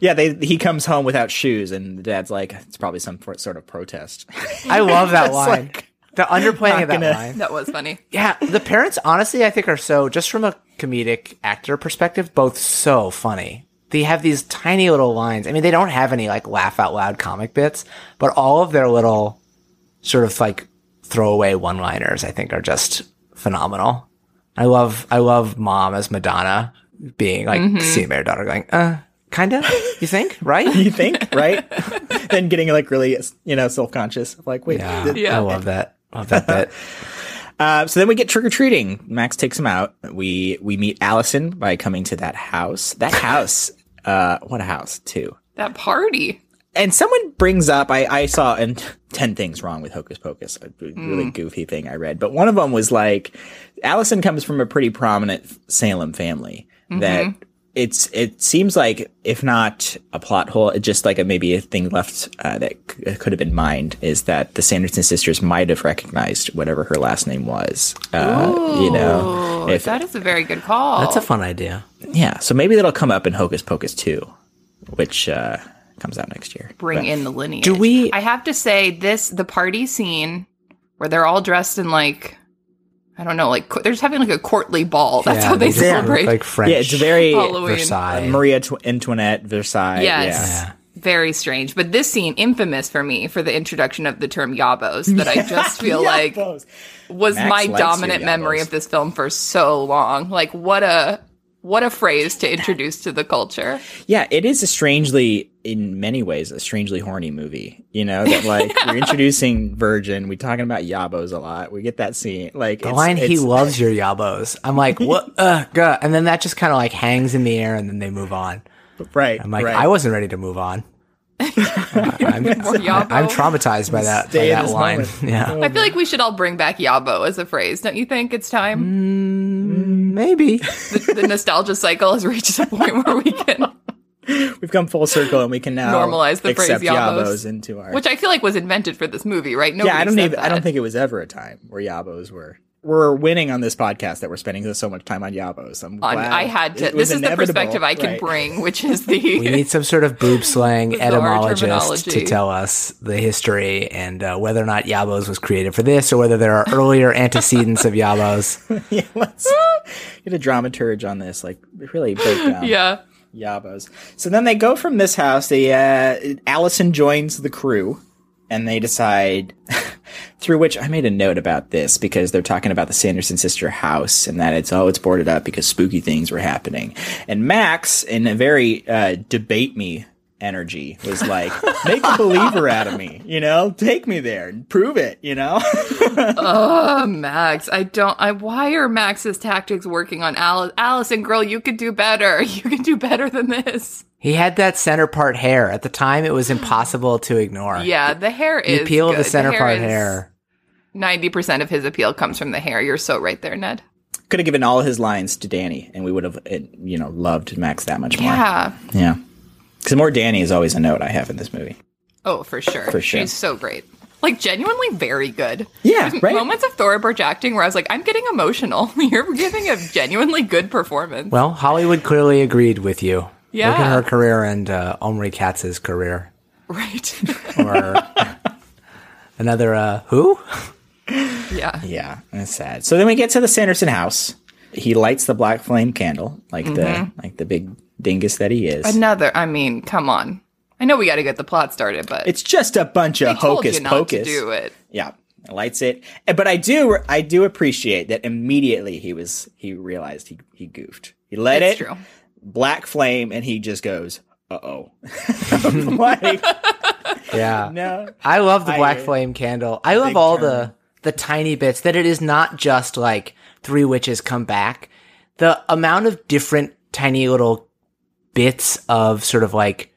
yeah, they he comes home without shoes, and the dad's like, it's probably some sort of protest. I love that line. like- the underplaying of that gonna- line. that was funny. Yeah, the parents, honestly, I think are so, just from a comedic actor perspective, both so funny. They have these tiny little lines. I mean, they don't have any like laugh out loud comic bits, but all of their little sort of like throwaway one liners, I think, are just phenomenal. I love, I love mom as Madonna being like seeing their daughter going, uh, Kind of, you think? Right? You think, right? then getting like really, you know, self conscious. Like, wait, Yeah, th- Yeah. I love that. Love that bit. Uh, so then we get trick or treating. Max takes him out. We we meet Allison by coming to that house. That house, uh, what a house too. That party. And someone brings up, I, I saw and ten things wrong with Hocus Pocus, a really goofy thing I read, but one of them was like, Allison comes from a pretty prominent Salem family that it's it seems like if not a plot hole, it just like a, maybe a thing left uh, that c- could have been mined is that the Sanderson sisters might have recognized whatever her last name was. Uh, you know, if that is a very good call. That's a fun idea. Yeah, so maybe that'll come up in Hocus Pocus two, which uh, comes out next year. bring But- in the lineage. Do we- I have to say this: the party scene where they're all dressed in like, I don't know, like co- they're just having like a courtly ball. That's Yeah, how they, just look celebrate. like French. Yeah, it's very Halloween. Versailles. Maria Tw- Antoinette Versailles. Yes. Yeah. Yeah. Very strange. But this scene, infamous for me for the introduction of the term yabos, that I just feel like was Max my dominant memory of this film for so long. Like what a what a phrase to introduce to the culture. Yeah, it is a strangely, in many ways, a strangely horny movie. You know that like we're introducing Virgin, we're talking about Yabos a lot. We get that scene, like The it's- line "He loves your yabos." I'm like, what? Uh, God. And then that just kind of like hangs in the air, and then they move on. right. I'm like, right. I wasn't ready to move on. I'm, I'm traumatized by that, by that line. moment. Yeah, I feel like we should all bring back yabo as a phrase. Don't you think it's time? Maybe. the, the nostalgia cycle has reached a point where we can, We've come full circle, and we can now Normalize the phrase Yabos. Yabos into our. which I feel like was invented for this movie, right? Nobody yeah, I don't even. I don't think it was ever a time where Yabos were. We're winning on this podcast that we're spending so much time on Yabos. I'm glad I had to. This is the perspective I can right. bring, which is the We need some sort of boob slang Bizarre etymologist to tell us the history and uh, whether or not Yabos was created for this, or whether there are earlier antecedents of Yabos. yeah, let's get a dramaturge on this. Like really break down. yeah. Yabos. So then they go from this house. They uh, Allison joins the crew, and they decide. Through which I made a note about this because they're talking about the Sanderson sister house and that it's oh it's boarded up because spooky things were happening. And Max, in a very uh, debate me energy, was like, "Make a believer out of me, you know? Take me there and prove it, you know." Oh, Max. I don't. I. Why are Max's tactics working on Alice? Allison, girl, you could do better. You could do better than this. He had that center part hair. At the time, it was impossible to ignore. Yeah, the hair is The appeal of the good. center part is- hair. Ninety percent of his appeal comes from the hair. You're so right there, Ned. Could have given all his lines to Dani, and we would have, uh, you know, loved Max that much more. Yeah. Yeah. Because more Dani is always a note I have in this movie. Oh, for sure. For sure. She's so great. Like genuinely very good. Yeah, There's right? Moments of Thora Birch acting where I was like, I'm getting emotional. You're giving a genuinely good performance. Well, Hollywood clearly agreed with you. Yeah. Look at her career and uh, Omri Katz's career. right. Or another, uh, who? yeah. Yeah, that's sad. So then we get to the Sanderson house. He lights the black flame candle, like the like the big dingus that he is. Another. I mean, come on. I know we got to get the plot started, but it's just a bunch of I told hocus you not pocus. to do it. Yeah, lights it. But I do I do appreciate that immediately he was he realized he he goofed. He let It's it true. black flame, and he just goes, "Uh oh." like, Yeah. no, I love the I- black flame candle. I love all turn. the the tiny bits that it is not just like three witches come back. The amount of different tiny little bits of sort of like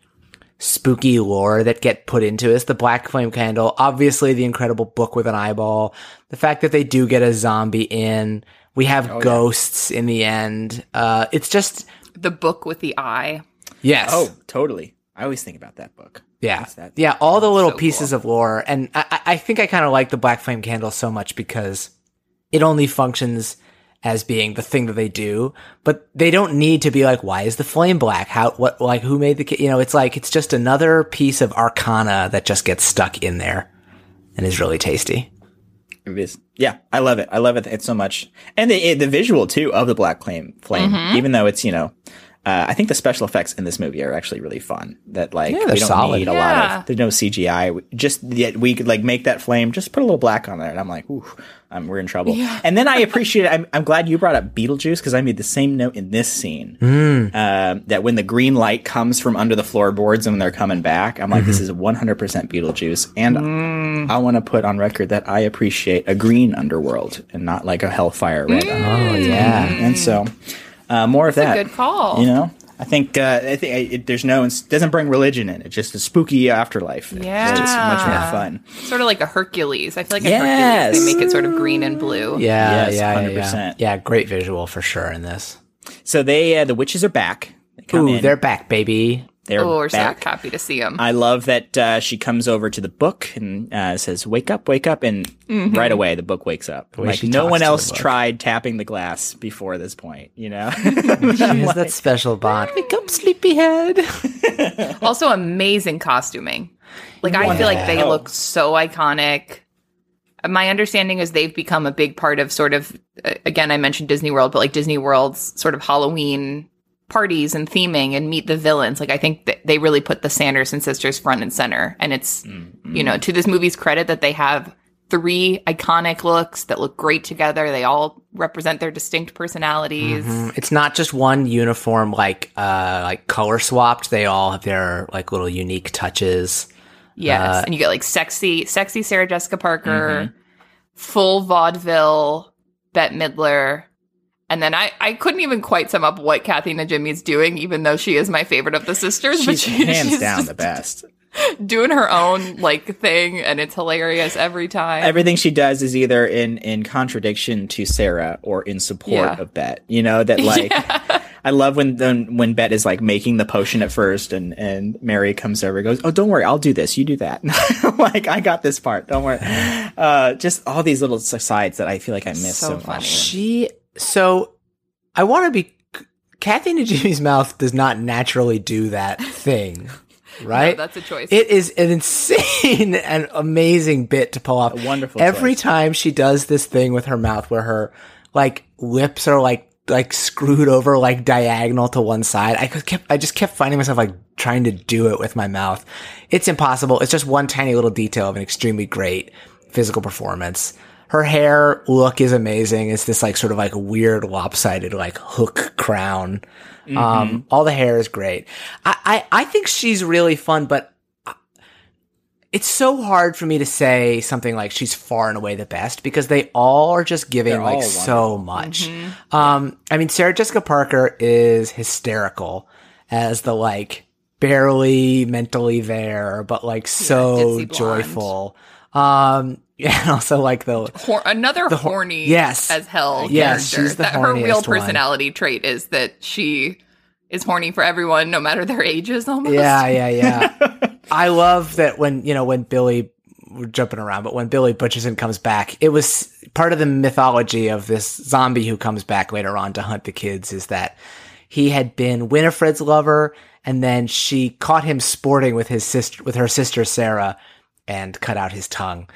spooky lore that get put into this. The black flame candle, obviously the incredible book with an eyeball, the fact that they do get a zombie in. We have Oh, ghosts in the end. Uh, it's just The book with the eye. yes. oh, totally. I always think about that book. Yeah, yeah, all the little so pieces of lore, and I, I- I think I kind of like the black flame candle so much because it only functions as being the thing that they do, but they don't need to be like, why is the flame black? How, what, like, who made the, you know, it's like it's just another piece of arcana that just gets stuck in there and is really tasty. It is. Yeah, I love it. I love it. It's so much, and the the visual too of the black flame. Flame, Mm-hmm. even though it's you know, uh, I think the special effects in this movie are actually really fun. That like Yeah, we they're don't solid. need a lot of. There's no CGI. We- Just yet we could like make that flame. Just put a little black on there, and I'm like, ooh, um, we're in trouble. And then I appreciate. I'm, I'm glad you brought up Beetlejuice because I made the same note in this scene. Um, that when the green light comes from under the floorboards and when they're coming back, I'm like, this is 100 percent Beetlejuice. And I want to put on record that I appreciate a green underworld and not like a hellfire red. Oh yeah. And so, uh, more of that. Good call. You know, I think uh, I think it, there's no it doesn't bring religion in. It's just a spooky afterlife. Yeah, It's just much more fun. Sort of like a Hercules. I feel like in Yes. Hercules they make it sort of green and blue. Yeah, Yes, yeah, yeah, yeah. 100%. Yeah, great visual for sure in this. So they uh, the witches are back. They come Ooh, in. they're back, baby. They're Oh, we're so happy to see them. I love that uh, she comes over to the book and uh, says, "Wake up, wake up!" And Mm-hmm. right away the book wakes up. way Like no one else tried tapping the glass before this point. You know, She has that special bond. Wake up, sleepyhead. also, amazing costuming. Like I feel like they Wow. look so iconic. My understanding is they've become a big part of sort of uh, again I mentioned Disney World, but like Disney World's sort of Halloween parties and theming and meet the villains. Like I think that they really put the Sanderson sisters front and center, and it's you know to this movie's credit that they have three iconic looks that look great together. They all represent their distinct personalities. Mm-hmm. It's not just one uniform, like uh, like color swapped. They all have their like little unique touches. Yes, uh, and you get like sexy, sexy Sarah Jessica Parker, mm-hmm. full vaudeville Bette Midler, and then I I couldn't even quite sum up what Kathy Najimy is doing, even though she is my favorite of the sisters. but she's she, hands she's down the best. doing her own like thing, and it's hilarious every time. Everything she does is either in in contradiction to Sarah or in support Yeah. of Bette. You know that like. I love when when when Bette is like making the potion at first, and and Mary comes over, and goes, "Oh, don't worry, I'll do this. You do that." like I got this part. Don't worry. Uh, just all these little sides that I feel like I miss so, So much. She so I want to be. Kathy Najimy's mouth does not naturally do that thing, right? that's a choice. It is an insane and amazing bit to pull off. A wonderful Every choice. time she does this thing with her mouth, where her like lips are like like screwed over like diagonal to one side, I kept I just kept finding myself like trying to do it with my mouth. It's impossible. It's just one tiny little detail of an extremely great physical performance. Her hair look is amazing. It's this like sort of like weird lopsided like hook crown. Um, all the hair is great. I, I, I think she's really fun, but it's so hard for me to say something like she's far and away the best because they all are just giving They're like so much. Um, I mean, Sarah Jessica Parker is hysterical as the like barely mentally there, but like so blonde. joyful. Um, yeah, and also like the Hor- another hor- horny yes. as hell Yes, character. she's the that her real horniest one. personality trait is that she is horny for everyone, no matter their ages. Almost. Yeah, yeah, yeah. I love that when you know when Billy we're jumping around, but when Billy Butcherson comes back, it was part of the mythology of this zombie who comes back later on to hunt the kids is that he had been Winifred's lover, and then she caught him sporting with his sister with her sister Sarah, and cut out his tongue.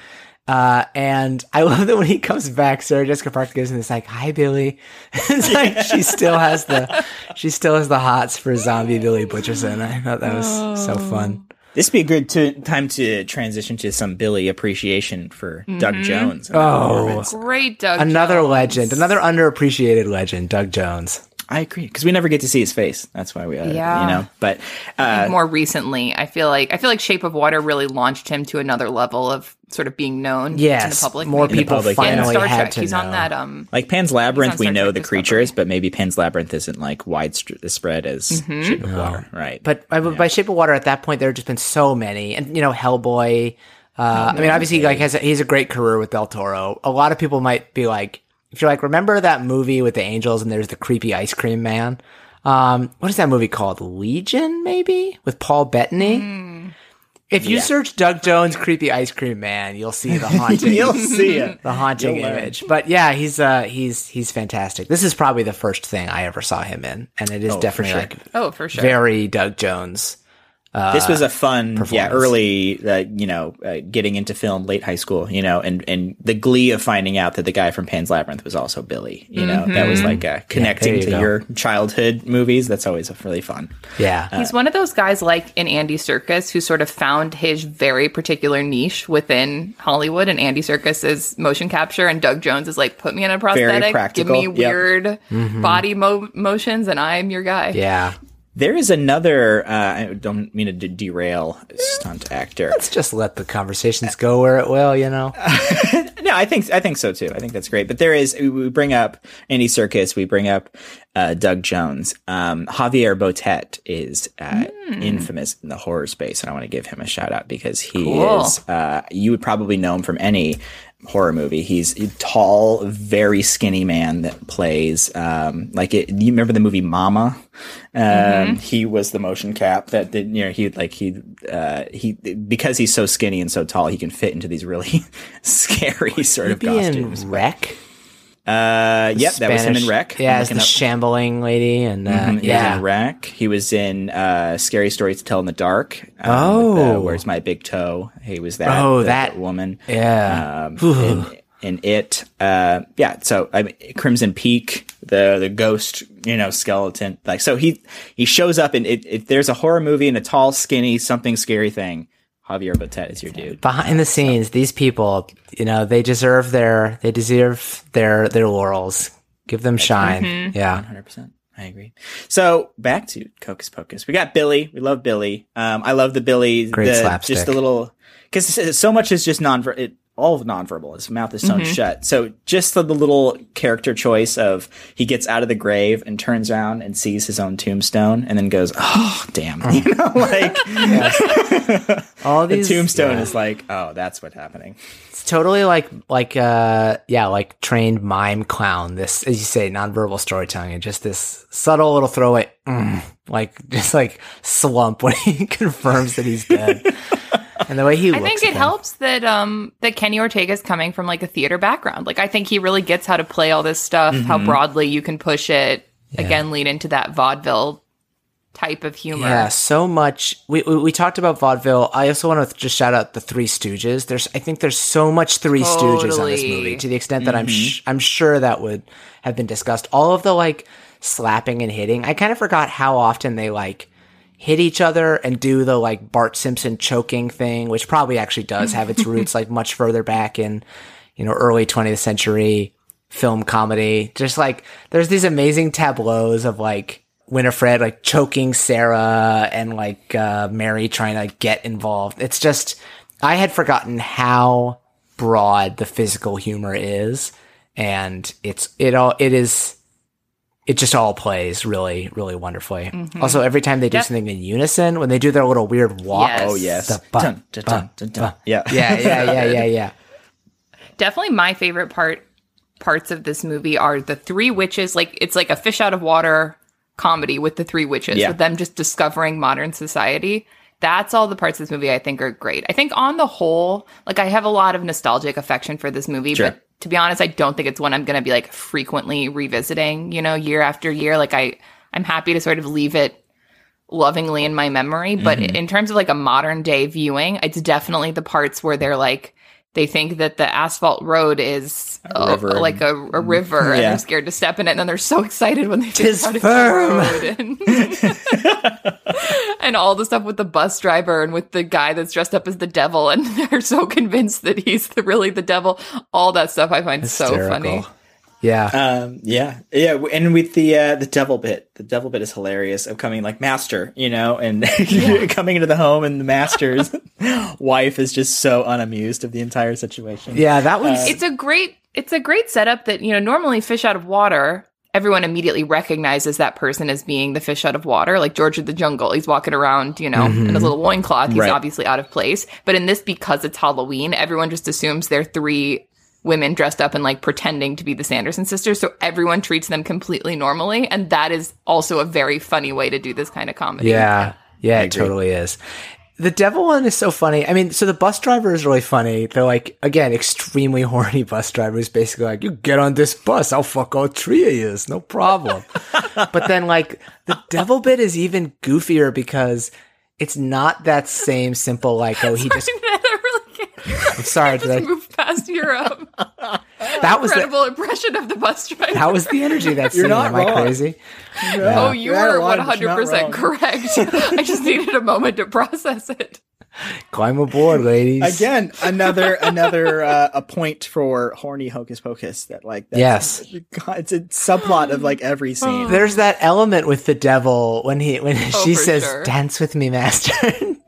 Uh, and I love that when he comes back, Sarah Jessica Parker gives him this like, "Hi, Billy." it's like she still has the, she still has the hots for zombie Billy Butcherson. I thought that was so fun. This would be a good to, time to transition to some Billy appreciation for Doug Mm-hmm. Jones. Oh, Great, Doug. another Jones. legend, another underappreciated legend, Doug Jones. I agree because we never get to see his face. That's why we, uh, Yeah. you know. But uh, more recently, I feel like I feel like Shape of Water really launched him to another level of sort of being known Yes, to the public. more maybe. people In finally Star had Trek, to he's know. on that. Um, like Pan's Labyrinth, we know Trek the Discovery. creatures, but maybe Pan's Labyrinth isn't like wide st- spread as Shape of Water, right? But by, by Shape of Water, at that point, there had just been so many, and you know, Hellboy. Uh, I mean, obviously, like has a, he's a great career with Del Toro. A lot of people might be like, if you're like, remember that movie with the angels and there's the creepy ice cream man. Um, what is that movie called? Legion, maybe with Paul Bettany. If you search Doug Jones creepy ice cream man, you'll see the haunting. You'll see it. the haunting You'll learn. image. But yeah, he's uh he's he's fantastic. This is probably the first thing I ever saw him in, and it is Oh, definitely sure. like oh, for sure. very Doug Jones Uh, this was a fun, yeah, early, uh, you know, uh, getting into film, late high school, you know, and and the glee of finding out that the guy from Pan's Labyrinth was also Billy, you know, that was like uh, connecting you to go. your childhood movies. That's always really fun. yeah. He's one of those guys like in Andy Serkis who sort of found his very particular niche within Hollywood. And Andy Serkis is motion capture, and Doug Jones is like, put me in a prosthetic, give practical, me yep. weird body mo- motions, and I'm your guy. yeah. There is another. Uh, I don't mean to de- derail stunt actor. Let's just let the conversations go where it will, you know? No, I think I think so too. I think that's great. But there is we- bring up Andy Serkis, we bring up uh, Doug Jones. Um, Javier Botet is uh, infamous in the horror space, and I want to give him a shout out because he Cool. is. Uh, you would probably know him from any horror movie. He's a tall, very skinny man that plays um, like it. You remember the movie Mama? Um, He was the motion cap that did. You know, he like he uh, he because he's so skinny and so tall, he can fit into these really scary sort of Be in costumes. REC. Uh, yep, that was him in REC. Yeah, as the up- shambling lady, and uh, Mhm, was yeah, in REC. He was in uh, Scary Stories to Tell in the Dark. Um, Oh. with, uh, where's my big toe? He was that. Oh, the- that- woman. yeah. Um, in, in it, uh, yeah. So I mean, Crimson Peak, the the ghost, you know, skeleton. Like, so he he shows up, and it, if there's a horror movie and a tall, skinny, something scary thing, Javier Botet is your dude. Behind the scenes, these people, you know, they deserve their they deserve their their laurels. Give them shine. Yeah. Hundred percent. I agree. So back to Hocus Pocus. We got Billy. We love Billy. Um, I love the Billy. Great the, slapstick. Just a little because so much is just non. It, all of nonverbal. His mouth is sewn shut. So just the, the little character choice of he gets out of the grave and turns around and sees his own tombstone and then goes, "Oh, damn!" You know, like All the these tombstone yeah. is like, "Oh, that's what's happening." It's totally like like uh yeah, like trained mime clown. This as you say, nonverbal storytelling and just this subtle little throwaway mm, like just like slump when he confirms that he's dead. And the way he I looks think at it them. helps that um that Kenny Ortega is coming from like a theater background. Like I think he really gets how to play all this stuff, how broadly you can push it. Again, lead into that vaudeville type of humor. Yeah, so much. We, we we talked about vaudeville. I also want to just shout out the Three Stooges. There's, I think, there's so much Three Stooges on this movie to the extent that I'm sh- I'm sure that would have been discussed. All of the like slapping and hitting. I kind of forgot how often they like hit each other and do the like Bart Simpson choking thing, which probably actually does have its roots like much further back in you know early 20th century film comedy. Just like there's these amazing tableaus of like Winifred like choking Sarah and like uh, Mary trying to like, get involved. It's just I had forgotten how broad the physical humor is, and it's it all it is. It just all plays really, really wonderfully. Mm-hmm. Also, every time they do Yep. something in unison, when they do their little weird walk, Yes. Oh yes. The bun, Dun, dun, dun, dun, dun. Yeah. yeah, yeah, yeah, yeah, yeah. definitely my favorite part parts of this movie are the three witches like it's like a fish out of water comedy with the three witches Yeah. with them just discovering modern society that's all the parts of this movie i think are great i think on the whole like i have a lot of nostalgic affection for this movie Sure. but to be honest i don't think it's one i'm going to be like frequently revisiting you know year after year like i i'm happy to sort of leave it lovingly in my memory. But Mm-hmm. in terms of like a modern day viewing, it's definitely the parts where they're like, they think that the asphalt road is a river like a, a mm, river, and they're scared to step in it, and then they're so excited when they Tis firm. a. And, and all the stuff with the bus driver and with the guy that's dressed up as the devil, and they're so convinced that he's the, really the devil. All that stuff I find so funny. Hysterical. Yeah. Um, yeah, yeah, and with the uh, the devil bit, the devil bit is hilarious of coming like master, you know, and coming into the home, and the master's wife is just so unamused of the entire situation. yeah, that was it's a great it's a great setup that you know normally fish out of water everyone immediately recognizes that person as being the fish out of water like george of the jungle he's walking around you know in his little loincloth he's Right. obviously out of place but in this because it's halloween everyone just assumes they're three women dressed up and like pretending to be the sanderson sisters so everyone treats them completely normally and that is also a very funny way to do this kind of comedy Yeah, yeah, it totally is. The devil one is so funny. I mean, so the bus driver is really funny. They're like, again, extremely horny bus driver who's basically like, you get on this bus, I'll fuck all three of you, no problem. but then, like, the devil bit is even goofier because it's not that same simple like oh he just I really can't. I'm sorry did Just I, moved past Europe. that was the, Incredible impression of the bus driver. that was the energy that's You're not Am I wrong. crazy? Oh, you You're were line, one but you're hundred not percent correct. I just needed a moment to process it. Climb aboard, ladies. Again, another another uh, a point for horny hocus pocus. That like that's, Yes. God, it's a subplot of like every scene. There's that element with the devil when he when she Oh, for says sure. dance with me master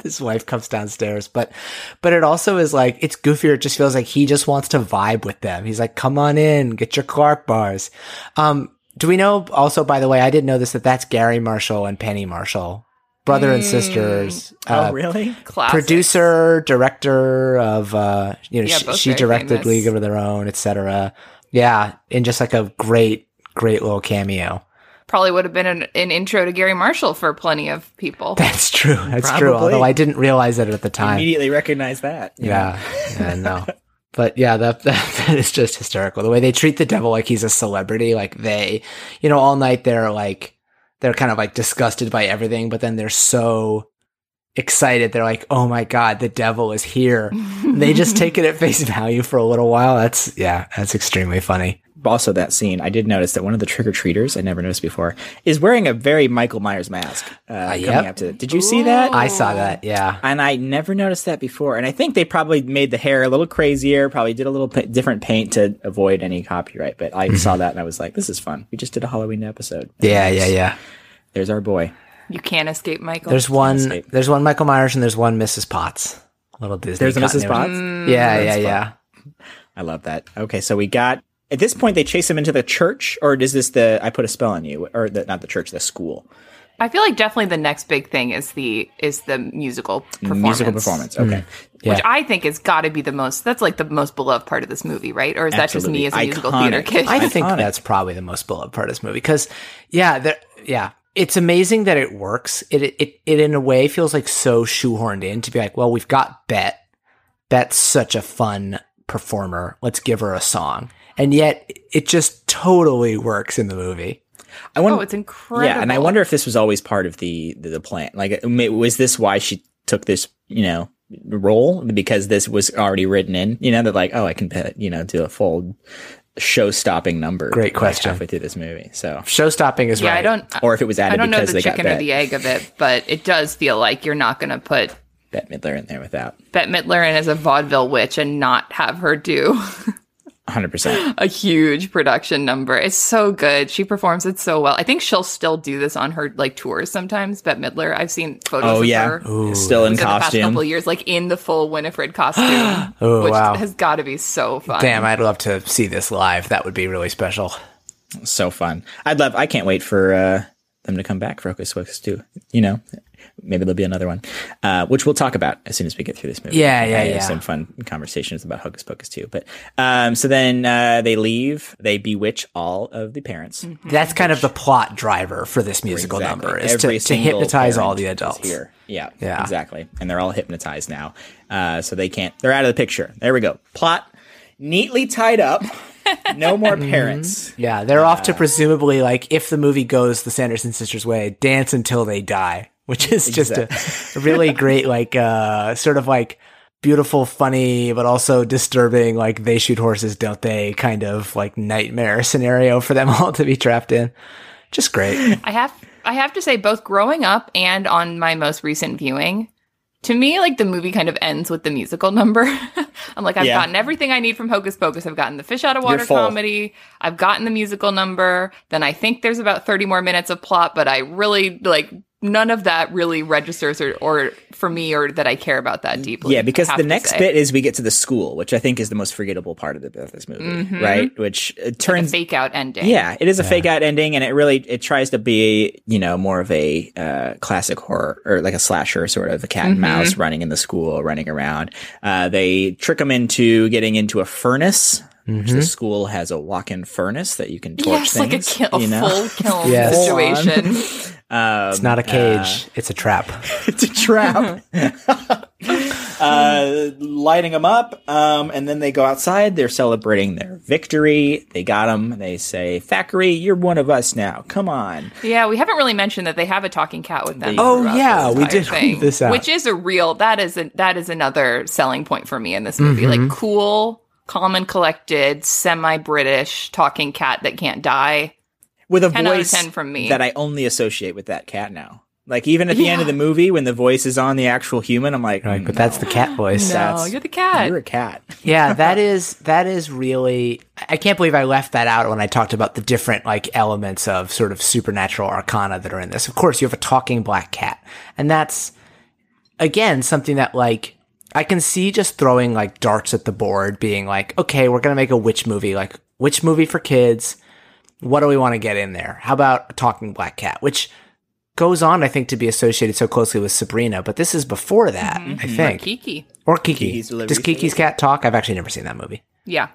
his wife comes downstairs but but it also is like it's goofier it just feels like he just wants to vibe with them he's like come on in get your clark bars um do we know also by the way i didn't know this that that's garry marshall and penny marshall brother and sisters uh, oh, really? Classic. producer director of uh you know Yeah, she, she directed famous. league of their own etc yeah and just like a great great little cameo Probably would have been an, an intro to Garry Marshall for plenty of people. That's true. That's true. Although I didn't realize it at the time. Immediately recognize that. you know? Yeah. Yeah. No. But yeah, that, that that is just hysterical. The way they treat the devil like he's a celebrity, like they, you know, all night they're like they're kind of like disgusted by everything, but then they're so excited. They're like, "Oh my god, the devil is here." they just take it at face value for a little while. That's yeah, that's extremely funny. Also, that scene, I did notice that one of the trick or treaters I never noticed before is wearing a very Michael Myers mask. Uh, coming yep. up to, did you see that? I saw that. Yeah. and I never noticed that before. And I think they probably made the hair a little crazier, probably did a little pa- different paint to avoid any copyright. But I saw that and I was like, this is fun. We just did a Halloween episode. Mm-hmm. Yeah, yeah, yeah. There's our boy. You can't escape Michael. There's one. escape. There's one Michael Myers and there's one Mrs. Potts. Little Disney. There's a Mrs. continuity. Potts. Yeah, yeah, yeah. I love that. Okay, so we got at this point they chase him into the church, or is this the I put a spell on you, or the, not the church, the school I feel like definitely the next big thing is the is the musical performance. musical performance? Okay, mm, Yeah. Which I think has got to be the most. That's like the most beloved part of this movie, right? Or is that just me as a musical theater kid? I think Iconic. that's probably the most beloved part of this movie because, yeah, there, yeah, it's amazing that it works. It, it it it in a way feels like so shoehorned in to be like, well, we've got Bette. Bette's such a fun performer. Let's give her a song, and yet it just totally works in the movie. I wonder. oh, it's incredible. yeah, and I wonder if this was always part of the the, the plan. Like, was this why she took this? You know. Role because this was already written in, you know, that like, oh, I can, you know, do a full show-stopping number. Great like, question. halfway through this movie, so Show stopping is Yeah, right. I don't. or if it was added I don't know the chicken or the egg of it, but it does feel like you're not going to put Bette Midler in there without Bette Midler in as a vaudeville witch and not have her do 100%. a huge production number. It's so good. She performs it so well. I think she'll still do this on her like tours sometimes. Bette Midler. I've seen photos Oh of yeah, her. still in in the past couple of years, like in the full Winifred costume, Oh, which wow. has got to be so fun. Damn, I'd love to see this live. That would be really special. so fun. I'd love. I can't wait for uh, them to come back for Hocus Pocus too. You know, maybe there'll be another one, uh, which we'll talk about as soon as we get through this movie. Yeah, yeah, I have yeah. Some fun conversations about Hocus Pocus too. But um, so then uh, they leave. They bewitch all of the parents. That's kind of the plot driver for this musical Exactly. number is to, to hypnotize all the adults. here. Yeah, Yeah. exactly. And they're all hypnotized now, uh, so they can't. They're out of the picture. There we go. Plot neatly tied up. No more Mm-hmm. parents. Yeah, they're off to presumably like if the movie goes the Sanderson sisters way, dance until they die, which is just a, a really great like uh sort of like beautiful, funny, but also disturbing like they shoot horses, don't they? kind of like nightmare scenario for them all to be trapped in. Just great. I have I have to say both growing up and on my most recent viewing, to me like the movie kind of ends with the musical number. I'm like I've Yeah. gotten everything I need from Hocus Pocus. I've gotten the fish out of water comedy. I've gotten the musical number. Then I think there's about 30 more minutes of plot, but I really like none of that really registers or, or for me or that I care about that deeply. Yeah, because the next say. bit is we get to the school, which I think is the most forgettable part of, the, of this movie, right? Which it a turns fake out ending. Yeah, it is a fake out ending, and it really it tries to be you know more of a uh, classic horror or like a slasher sort of a cat and mouse running in the school, running around. Uh, they trick them into getting into a furnace. Which the school has a walk-in furnace that you can torch Yes, like a, things. ki- a you know? full kiln Yes. situation. Um, It's not a cage, it's a trap. it's a trap. uh, lighting them up. Um, and then they go outside. They're celebrating their victory. They got them. They say, Thackery, you're one of us now. Come on. Yeah, we haven't really mentioned that they have a talking cat with them. They- Oh, yeah, we entire did leave this out. which is a real. That is a, that is another selling point for me in this movie. Mm-hmm. Like cool, calm and collected, semi British talking cat that can't die. With a 10 out of voice 10 from me. that I only associate with that cat now. Like even at the end of the movie, when the voice is on the actual human, I'm like, Right, mm, but that's the cat voice. No, That's- you're the cat. You're a cat. yeah, that is that is really I can't believe I left that out when I talked about the different like elements of sort of supernatural arcana that are in this. Of course, you have a talking black cat. And that's again something that like I can see just throwing like darts at the board being like, "Okay, we're going to make a witch movie. Like witch movie for kids. What do we want to get in there? How about a talking black cat?" Which goes on I think to be associated so closely with Sabrina, but this is before that, mm-hmm. I think. Kiki. Or Kiki. Kiki's Does Kiki's cat talk? I've actually never seen that movie. Yeah.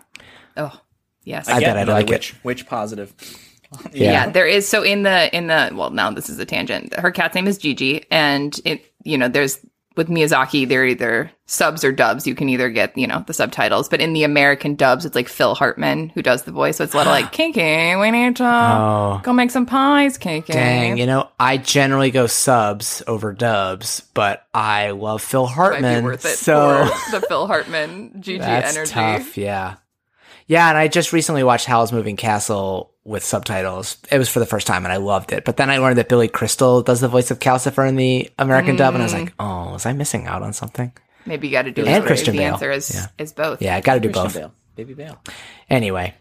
Oh, yes. I Again, bet I'd another like it. witch, Witch positive. yeah. there is so in the in the well now this is a tangent her cat's name is jiji and it you know there's with miyazaki they're either subs or dubs you can either get you know the subtitles but in the american dubs it's like phil hartman who does the voice so it's a lot of like kinky we need to Oh. go make some pies kinky Dang, you know, I generally go subs over dubs, but I love Phil Hartman. worth it so the phil hartman Jiji that's energy tough. Yeah. Yeah, and I just recently watched Howl's Moving Castle with subtitles. It was for the first time and I loved it. But then I learned that Billy Crystal does the voice of Calcifer in the American dub and I was like, "Oh, was I missing out on something?" maybe you got to do And it Christian the Bale. answer is Yeah. is both Yeah, I got to do Christian both. Bale. Baby Bale. Anyway,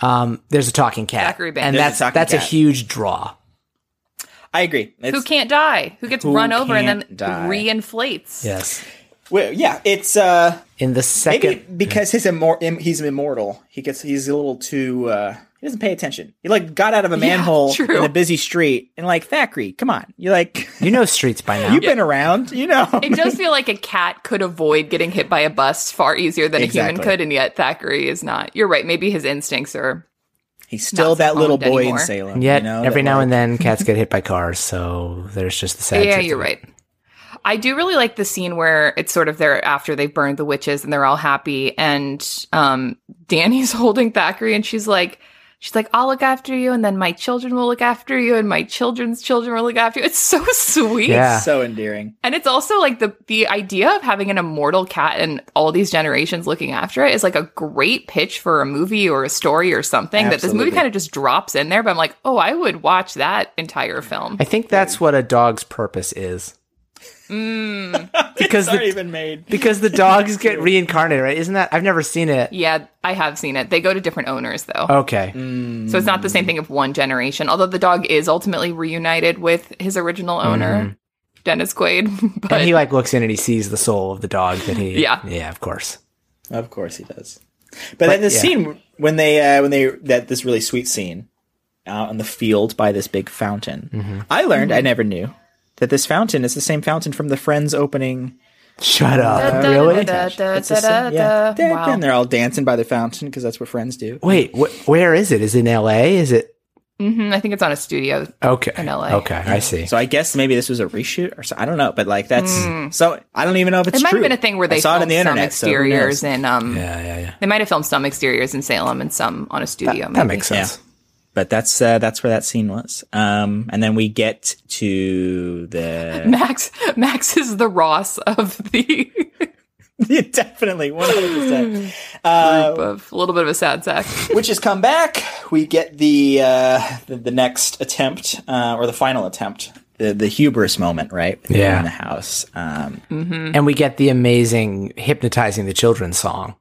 um, there's a talking cat. Thackery Binx. and There's a that's talking that's a huge draw. I agree. It's, who can't die who gets Who run over and then can't die? reinflates Yes. well, yeah, it's uh In the second maybe because his immor- im- he's immortal. He gets he's a little too uh he doesn't pay attention. He like got out of a manhole true. in a busy street and like Thackery, come on. You're like you know streets by now. you've been around, you know. It does feel like a cat could avoid getting hit by a bus far easier than a human could, and yet Thackery is not. You're right. Maybe his instincts are. He's still that little boy anymore. in Salem. And yet, you know, every now like- and then, cats get hit by cars. So there's just the sad. yeah, you're right. I do really like the scene where it's sort of there after they've burned the witches and they're all happy, and um, Dani's holding Thackery, and she's like. She's like, I'll look after you, and then my children will look after you, and my children's children will look after you. It's so sweet. Yeah. so endearing. And it's also like the the idea of having an immortal cat and all these generations looking after it is like a great pitch for a movie or a story or something that this movie kind of just drops in there. But I'm like, oh, I would watch that entire film. I think that's what a dog's purpose is. because It's the, even made. because the dogs get reincarnated, right? Isn't that? I've never seen it. Yeah, I have seen it. They go to different owners though. Okay. So it's not the same thing of one generation. Although the dog is ultimately reunited with his original owner, Dennis Quaid. but Mm-hmm. and he like looks in and he sees the soul of the dog that he. Yeah. Yeah, of course. Of course he does. But, then the yeah. scene when they uh, when they that this really sweet scene out in the field by this big fountain. Mm-hmm. I learned I never knew that this fountain is the same fountain from the Friends opening. Shut up. Da, da, really? da, da, It's da, same- yeah. da. Wow. And they're all dancing by the fountain because that's what Friends do. Wait, wh- where is it? Is it in L.A.? Is it? Mhm, I think it's on a studio. Okay. In LA. Okay, I see. So I guess maybe this was a reshoot or so. I don't know, but like that's so I don't even know if it's. It might true. have been a thing where they I saw it on the internet. exteriors knows? and um, Yeah, yeah, yeah. they might have filmed some exteriors in Salem and some on a studio. That maybe. makes sense. But that's uh, that's where that scene was. Um, and then we get to the Max, Max is the Ross of the yeah, definitely one hundred percent. group of a little bit of a sad sack. Which has come back. We get the uh, the, the next attempt uh, or the final attempt, the the hubris moment, right? Yeah. in the house. Um, And we get the amazing hypnotizing the children song.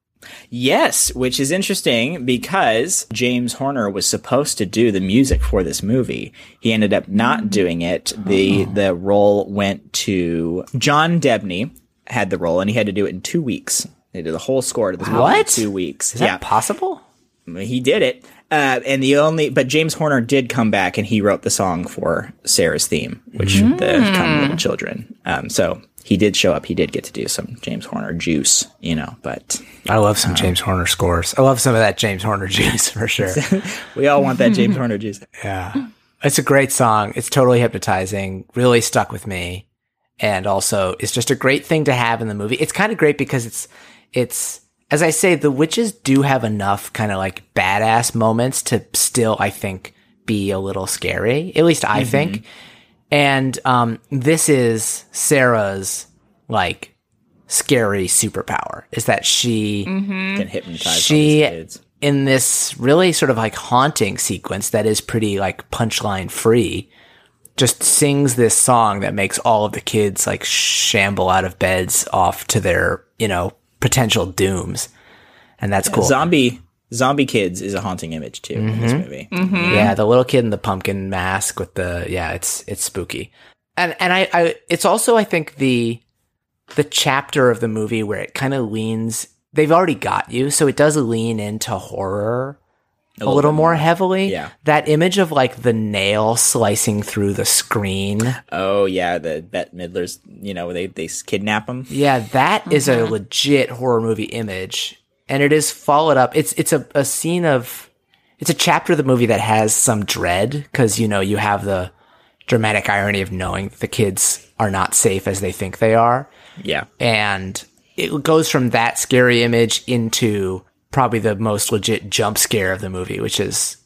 Yes, which is interesting because James Horner was supposed to do the music for this movie. He ended up not doing it. The the role went to John Debney had the role and he had to do it in 2 weeks. They did the whole score to this movie in 2 weeks. Is that possible? he did it. Uh, and the only, but James Horner did come back and he wrote the song for Sarah's theme, which the Come Little Children. Um, so he did show up. He did get to do some James Horner juice, you know, but I love some um, James Horner scores. I love some of that James Horner juice for sure. we all want that James Horner juice. Yeah. It's a great song. It's totally hypnotizing. Really stuck with me. and also it's just a great thing to have in the movie. It's kind of great because it's it's as I say, the witches do have enough kind of like badass moments to still, I think, be a little scary. At least I mm-hmm. think. And um, this is Sarah's like scary superpower is that she Can hypnotize she all these kids. in this really sort of like haunting sequence that is pretty like punchline free just sings this song that makes all of the kids like shamble out of beds off to their you know potential dooms. And that's cool. Zombie Zombie Kids is a haunting image too in this mm-hmm. movie. Mm-hmm. yeah the little kid in the pumpkin mask with the yeah it's it's spooky and and i, I it's also i think the the chapter of the movie where it kind of leans they've already got you so it does lean into horror a, little, bit more heavily Yeah. that image of like the nail slicing through the screen Oh yeah, the Bette Midler's. You know they they kidnap them. yeah that is a mm-hmm. legit horror movie image and it is followed up it's it's a, a scene of it's a chapter of the movie that has some dread because you know you have the dramatic irony of knowing that the kids are not safe as they think they are. Yeah, and it goes from that scary image into probably the most legit jump scare of the movie, which is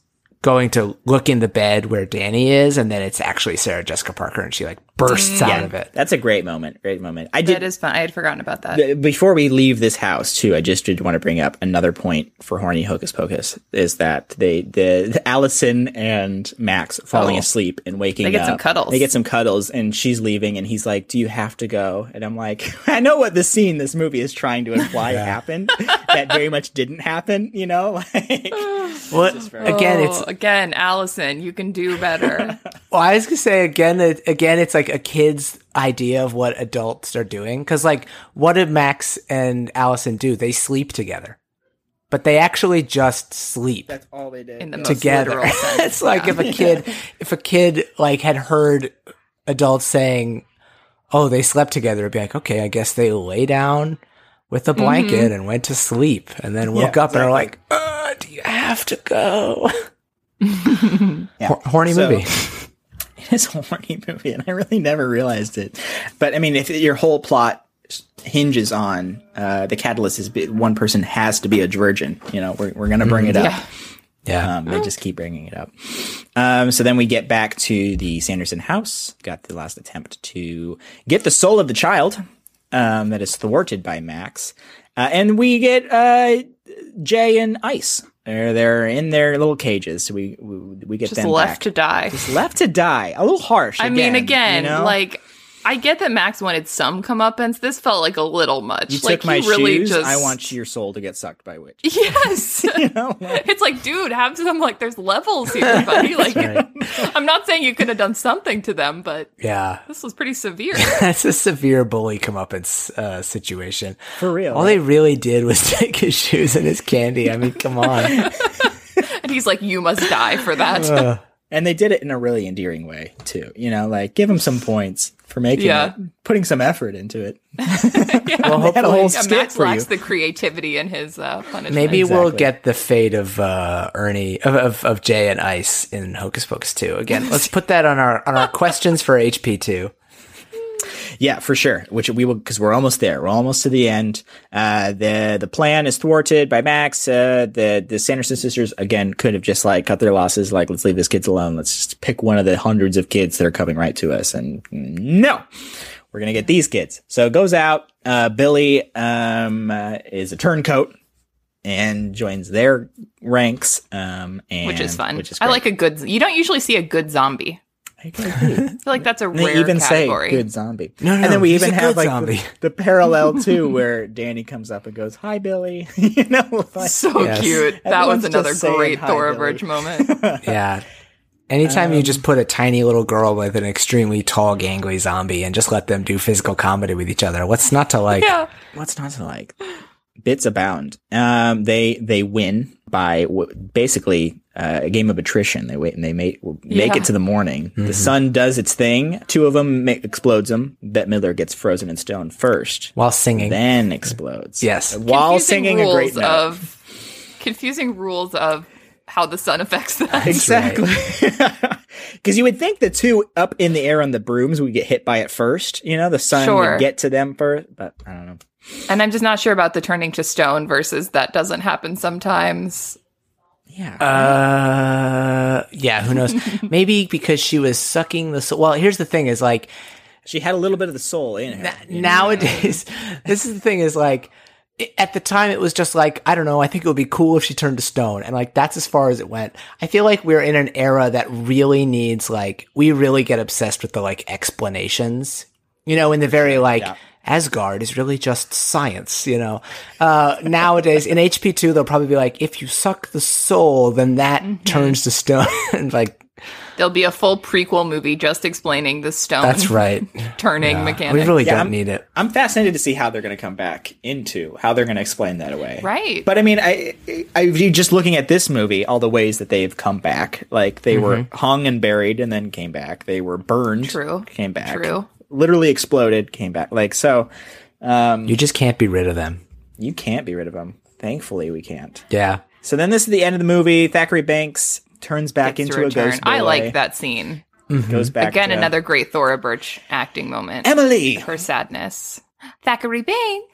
going to look in the bed where Dani is, and then it's actually Sarah Jessica Parker, and she like bursts out of it. that's a great moment. Great moment. I did That is fun. I had forgotten about that. Before we leave this house too, I just did want to bring up another point for horny hocus pocus is that they the, the Allison and Max falling Oh. asleep and waking up. They get some cuddles. They get some cuddles and she's leaving and he's like, "Do you have to go?" And I'm like, "I know what the scene this movie is trying to imply happened. that very much didn't happen, you know?" Like What again? It's Oh, again, Allison, you can do better. well, I was gonna say again. It, again, it's like a kid's idea of what adults are doing. Because like, what did Max and Allison do? They sleep together, but they actually just sleep. that's all they did. In the together. literal sense. it's like yeah. if a kid, if a kid like had heard adults saying, "Oh, they slept together," it'd be like, "Okay, I guess they lay down with a blanket and went to sleep, and then woke Yeah, up and are like, uh, do you have to go?" Yeah. Hor- horny So- movie. It's a horny movie, and I really never realized it. But I mean, if your whole plot hinges on uh, the catalyst is one person has to be a virgin, you know, we're we're gonna bring it up. Yeah. Yeah. Um, they just keep bringing it up. Um, so then we get back to the Sanderson house. Got the last attempt to get the soul of the child um, that is thwarted by Max, uh, and we get uh, Jay and Ice. They're they're in their little cages. So we we, we get Just them left back. to die. Just left to die. A little harsh. I mean, again, you know? like I get that Max wanted some comeuppance. This felt like a little much. you like took my he really shoes. just I want your soul to get sucked by witch. Yes. You know, like- it's like, dude, have some like there's levels here, buddy. Like I'm not saying you could have done something to them, but Yeah. this was pretty severe. That's a severe bully comeuppance uh, situation. For real. All they really did was take his shoes and his candy. I mean, come on. and he's like, You must die for that. And they did it in a really endearing way too. You know, like give them some points for making Yeah. it, putting some effort into it. yeah. Well, had a whole Yeah, skit Max for you. lacks the creativity in his uh, punishment. Maybe we'll get the fate of uh, Ernie of, of of Jay and Ice in Hocus Pocus 2. Again, let's put that on our on our questions for HP 2. Yeah, for sure. Which we will because we're almost there. We're almost to the end. Uh, the the plan is thwarted by Max. Uh, the the Sanderson sisters again could have just like cut their losses. Like let's leave this kids alone. Let's just pick one of the hundreds of kids that are coming right to us. And no, we're gonna get these kids. So it goes out. Uh, Billy um, uh, is a turncoat and joins their ranks. Um, and which is fun. Which is I like a good you don't usually see a good zombie. I feel like that's a They rare even category. say good zombie. No, no, and then we even have like. The, the parallel too, where Dani comes up and goes, "Hi, Billy." you know, like, so Yes. cute. That was another great hi, Thora Billy. Moment. Yeah. Anytime you just put a tiny little girl with an extremely tall, gangly zombie and just let them do physical comedy with each other, what's not to like? yeah. what's not to like? Bits abound. Um, they they win by w- basically uh, a game of attrition. They wait and they make make Yeah. it to the morning. The sun does its thing. Two of them ma- explodes them. Bette Midler gets frozen in stone first, While singing. then explodes. Yes. while Confusing singing a great rules note. of confusing rules of how the sun affects that. Exactly. Because you would think the two up in the air on the brooms would get hit by it first. You know, the sun Sure. would get to them first, but I don't know. And I'm just not sure about the turning to stone versus that doesn't happen sometimes. Yeah. Uh, yeah, who knows? Maybe because she was sucking the soul. Well, here's the thing: is like she had a little bit of the soul in her. you nowadays, this is the thing: is like i- at the time it was just like I don't know. I think it would be cool if she turned to stone, and like that's as far as it went. I feel like we're in an era that really needs like we really get obsessed with the like explanations. You know, in the very like. Yeah. Asgard is really just science, you know. Uh, nowadays in HP two, they'll probably be like, if you suck the soul, then that turns to stone. and like, There'll be a full prequel movie just explaining the stone that's right. turning Yeah. mechanic. We really Yeah, don't I'm- need it. I'm fascinated to see how they're going to come back into how they're going to explain that away. Right. But I mean, I, I, I just looking at this movie, all the ways that they've come back, like they were Mm-hmm. hung and buried and then came back. They were burned, True. came back, True. Literally exploded, came back. Like so, um, You just can't be rid of them. you can't be rid of them. Thankfully, we can't. Yeah. So then this is the end of the movie. Thackery Binx turns back Gets into a return. ghost. Boy, I like that scene. Goes back Again, to- another great Thora Birch acting moment. Emily. Her sadness. Thackery Binx.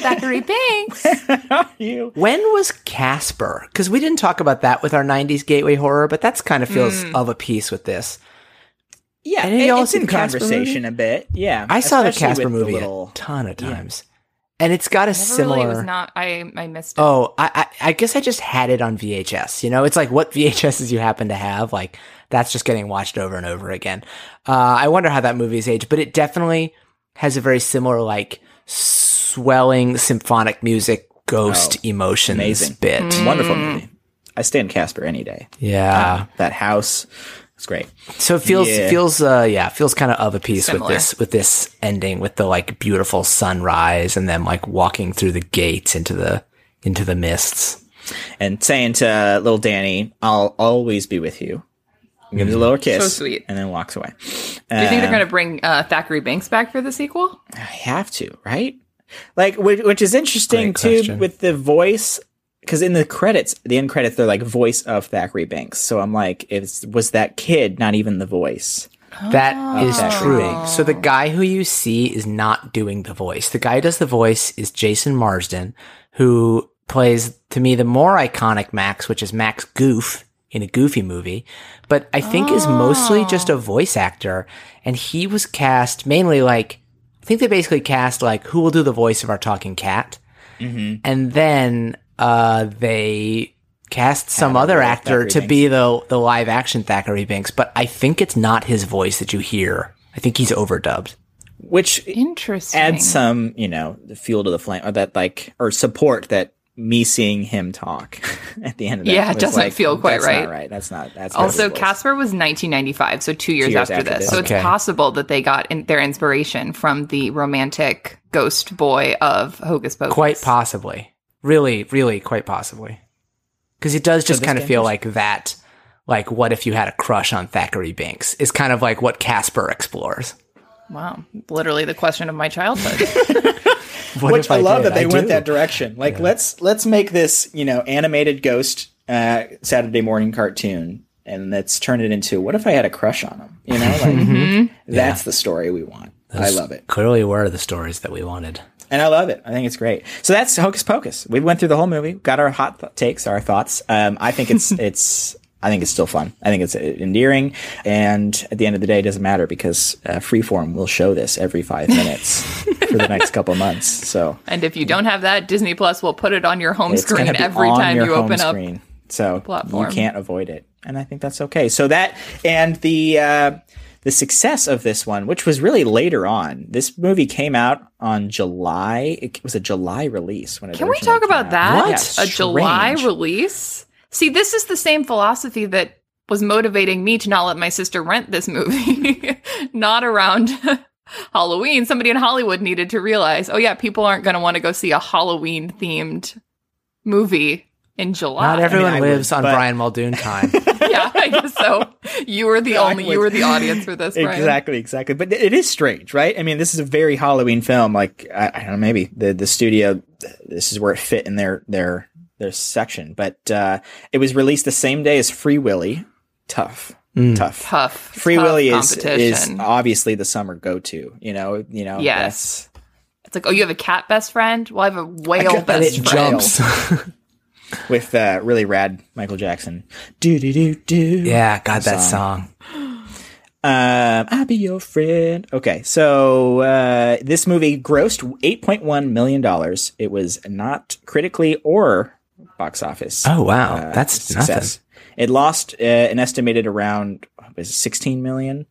Thackery Binx. you. When was Casper? Because we didn't talk about that with our 90s gateway horror, but that's kind of feels Hmm. of a piece with this. Yeah, and of it- y'all it's see in conversation a bit. Yeah, I saw the Casper with the movie little- a ton of times. And it's got a Never similar. really was not. I I missed it. Oh, I, I I guess I just had it on VHS. You know, it's like what VHSs you happen to have. Like that's just getting watched over and over again. Uh, I wonder how that movie is aged, but it definitely has a very similar like swelling symphonic music, ghost emotions amazing. bit. Mm. wonderful movie. I stand Casper any day. Yeah. That house, it's great. So it feels Yeah. feels uh yeah feels kind of of a piece Similar. with this with this ending with the like beautiful sunrise and then like walking through the gates into the into the mists. And saying to little Dani, "I'll always be with you." Gives Mm. a little kiss, So sweet. and then walks away. Do you think they're going to bring uh, Thackery Binx back for the sequel? I have to, right? Like, which, which is interesting Great too question. with the voice, because in the credits, the end credits, they're like voice of Thackery Binx. So I'm like, is was that kid not even the voice? That oh. is Okay. true. So the guy who you see is not doing the voice. The guy who does the voice is Jason Marsden, who plays to me the more iconic Max, which is Max Goof in a Goofy movie, but I think is mostly oh. just a voice actor. And he was cast mainly like, I think they basically cast like who will do the voice of our talking cat, mm-hmm. and then uh, they cast some other actor Thackery to be the the live action Thackery Binx, but I think it's not his voice that you hear. I think he's overdubbed. Which Interesting. adds some, you know, the fuel to the flame, or that like, or support that me seeing him talk at the end of that. Yeah, it doesn't like, feel quite that's right. Not right. That's not. That's not Also, his voice. Casper was 1995, so two years, years after, after this. this. So Okay. it's possible that they got in, their inspiration from the romantic ghost boy of Hocus Pocus. Quite possibly. Really, really, quite possibly. Because it does just this kind of feel is- like that. Like, what if you had a crush on Thackery Binx? Is kind of like what Casper explores. Wow, literally the question of my childhood. What Which if I, love did? that they I went do. that direction. Like let's let's make this you know animated ghost uh, Saturday morning cartoon, and let's turn it into what if I had a crush on him? You know, like Mm-hmm. that's the story we want. I love it, Clearly, were the stories that we wanted. And I love it. I think it's great. So that's Hocus Pocus. We went through the whole movie, got our hot th- takes, our thoughts. Um, I think it's it's. I think it's still fun. I think it's uh, endearing, and at the end of the day, it doesn't matter because uh, Freeform will show this every five minutes for the next couple months. So and if you don't have that, Disney Plus will put it on your home screen every time you open up. screen. So platform. you can't avoid it, and I think that's okay. So that and the uh, the success of this one, which was really later on. This movie came out on July. It was a July release when it. Can we talk about out. that? Yeah, a July release? See, this is the same philosophy that was motivating me to not let my sister rent this movie. not around Halloween. Somebody in Hollywood needed to realize, oh yeah, people aren't going to want to go see a Halloween themed movie in July. Not everyone I would, lives on but- Brian Muldoon time. yeah, I guess so. You were the I only, you were the audience for this, Brian. Exactly, exactly. But it is strange, right? I mean, this is a very Halloween film. Like I, I don't know, maybe the the studio, this is where it fit in their their their section. But uh, it was released the same day as Free Willy. Tough, tough. Tough. Free tough Willy is is obviously the summer go to. You know, you know. Yes. It's like, oh, you have a cat best friend? Well, I have a whale got And best it friend. jumps. with uh, really rad Michael Jackson. Do do do do. yeah, God, that song. Um, I'll be your friend. Okay, so uh, this movie grossed eight point one million dollars. It was not critically or box office. Oh wow, uh, that's success. It lost uh, an estimated around was 16 million,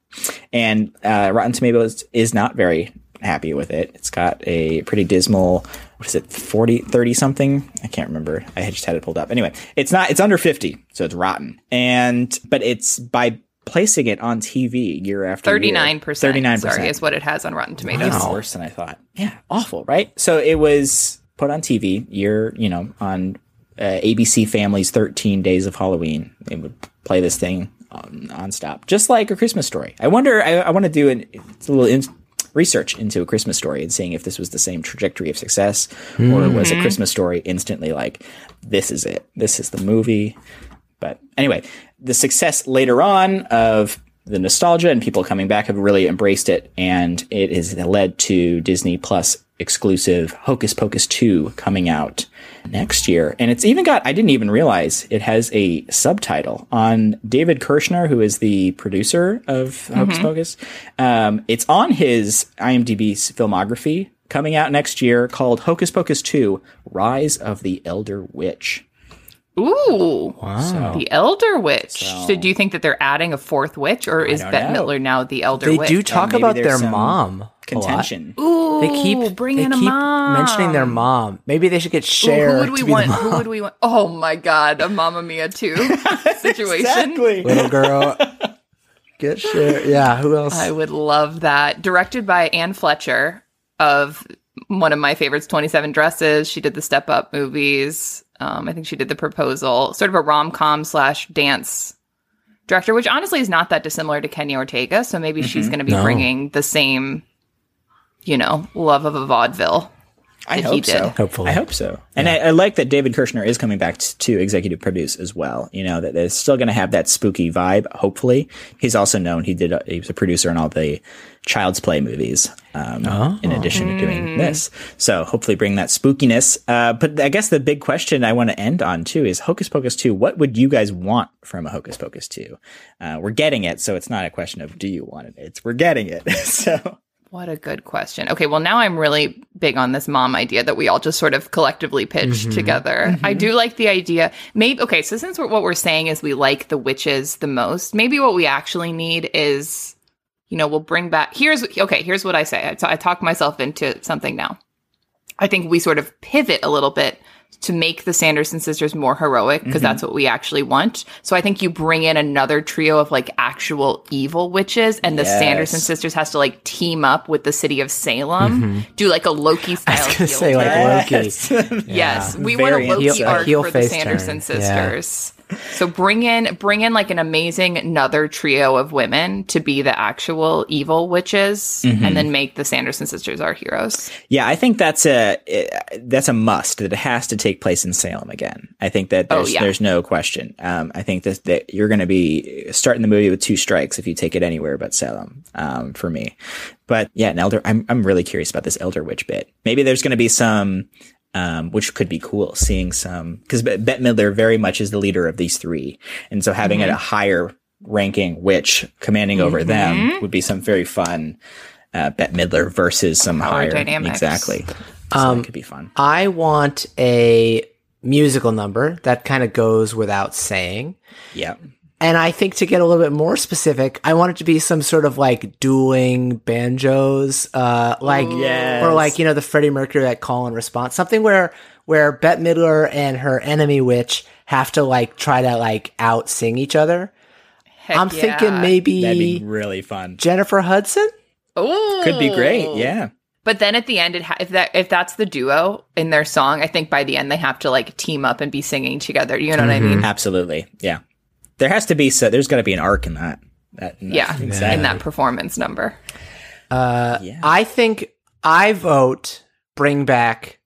and uh, Rotten Tomatoes is not very happy with it. It's got a pretty dismal. What is it? 40, 30 something? I can't remember. I just had it pulled up. Anyway, it's not. It's under 50, so it's rotten. And but it's by placing it on TV year after year. 39%. 39%. Sorry, is what it has on Rotten Tomatoes. Even worse than I thought. Yeah, awful, right? So it was put on TV year, you know, on uh, ABC Family's 13 Days of Halloween. They would play this thing um, nonstop, just like a Christmas story. I wonder, I, I want to do an, it's a little in, research into a Christmas story and seeing if this was the same trajectory of success or was a mm-hmm. Christmas story instantly like, this is it, this is the movie. But anyway, the success later on of the nostalgia and people coming back have really embraced it, and it has led to Disney Plus exclusive Hocus Pocus 2 coming out next year. And it's even got, I didn't even realize it has a subtitle on David Kirschner, who is the producer of Hocus Pocus. Um, it's on his IMDb's filmography coming out next year called Hocus Pocus 2 Rise of the Elder Witch. Ooh. Wow! The Elder Witch. So, do you think that they're adding a fourth witch, or is don't Bette know. Midler now the Elder They Witch? They do talk maybe about their some mom. A lot. Contention. Ooh, They keep bring they in a keep mom. mentioning their mom. Maybe they should get Ooh, who would we want? Who would we want? Oh my God, a Mamma Mia two situation. little girl. Get Cher. Yeah. Who else? I would love that. Directed by Anne Fletcher of one of my favorites, 27 Dresses. She did the Step Up movies. Um, I think she did The Proposal, sort of a rom com slash dance director, which honestly is not that dissimilar to Kenny Ortega. So maybe she's going to be No. bringing the same, you know, love of a vaudeville. I hope he did. so. Hopefully. I hope so. And I, I like that David Kirschner is coming back t- to executive produce as well. You know, that they're still going to have that spooky vibe, hopefully. He's also known, he did, a, he was a producer on all the Child's Play movies, um, in addition to doing this. So hopefully bring that spookiness. Uh, but I guess the big question I want to end on too is Hocus Pocus 2. What would you guys want from a Hocus Pocus 2? Uh, we're getting it. So it's not a question of do you want it? It's we're getting it. so. What a good question. Okay, well, now I'm really big on this mom idea that we all just sort of collectively pitched mm-hmm. together. I mm-hmm. do like the idea. Maybe, okay, so since we're, what we're saying is we like the witches the most, maybe what we actually need is, you know, we'll bring back. Here's, okay, here's what I say. I, t- I talk myself into something now. I think we sort of pivot a little bit to make the Sanderson sisters more heroic because that's mm-hmm. what we actually want. So I think you bring in another trio of like actual evil witches and the Yes. Sanderson sisters has to like team up with the city of Salem, mm-hmm. do like a Loki style. I was say like. Loki. Yes, we Very want a Loki heel- arc heel for the Sanderson turn. Yeah. So bring in bring in like an amazing another trio of women to be the actual evil witches, Mm-hmm. and then make the Sanderson sisters our heroes. Yeah, I think that's a that's a must that it has to take place in Salem again. I think that there's, Oh, yeah. there's no question. Um, I think that, that you're going to be starting the movie with two strikes if you take it anywhere but Salem. Um, for me, but yeah, an elder. I'm I'm really curious about this elder witch bit. Maybe there's going to be some. Um, which could be cool, seeing some because Bette Midler very much is the leader of these three, and so having Mm-hmm. a higher ranking witch commanding over them would be some very fun uh, Bette Midler versus some Power higher dynamics. exactly. So Um, that could be fun. I want a musical number that kind of goes without saying. Yeah, And I think to get a little bit more specific, I want it to be some sort of like dueling banjos, uh, like Yes. or like you know the Freddie Mercury like call and response, something where where Bette Midler and her enemy witch have to like try to like out sing each other. Heck I'm yeah. thinking maybe that'd be really fun. Jennifer Hudson. Ooh. Could be great. Yeah, But then at the end, it ha- if that if that's the duo in their song, I think by the end they have to like team up and be singing together. You know what I mean? absolutely. Yeah, there has to be so. There's got to be an arc in that. that in that- Yeah, exactly. in that performance number. yeah. I think I vote bring back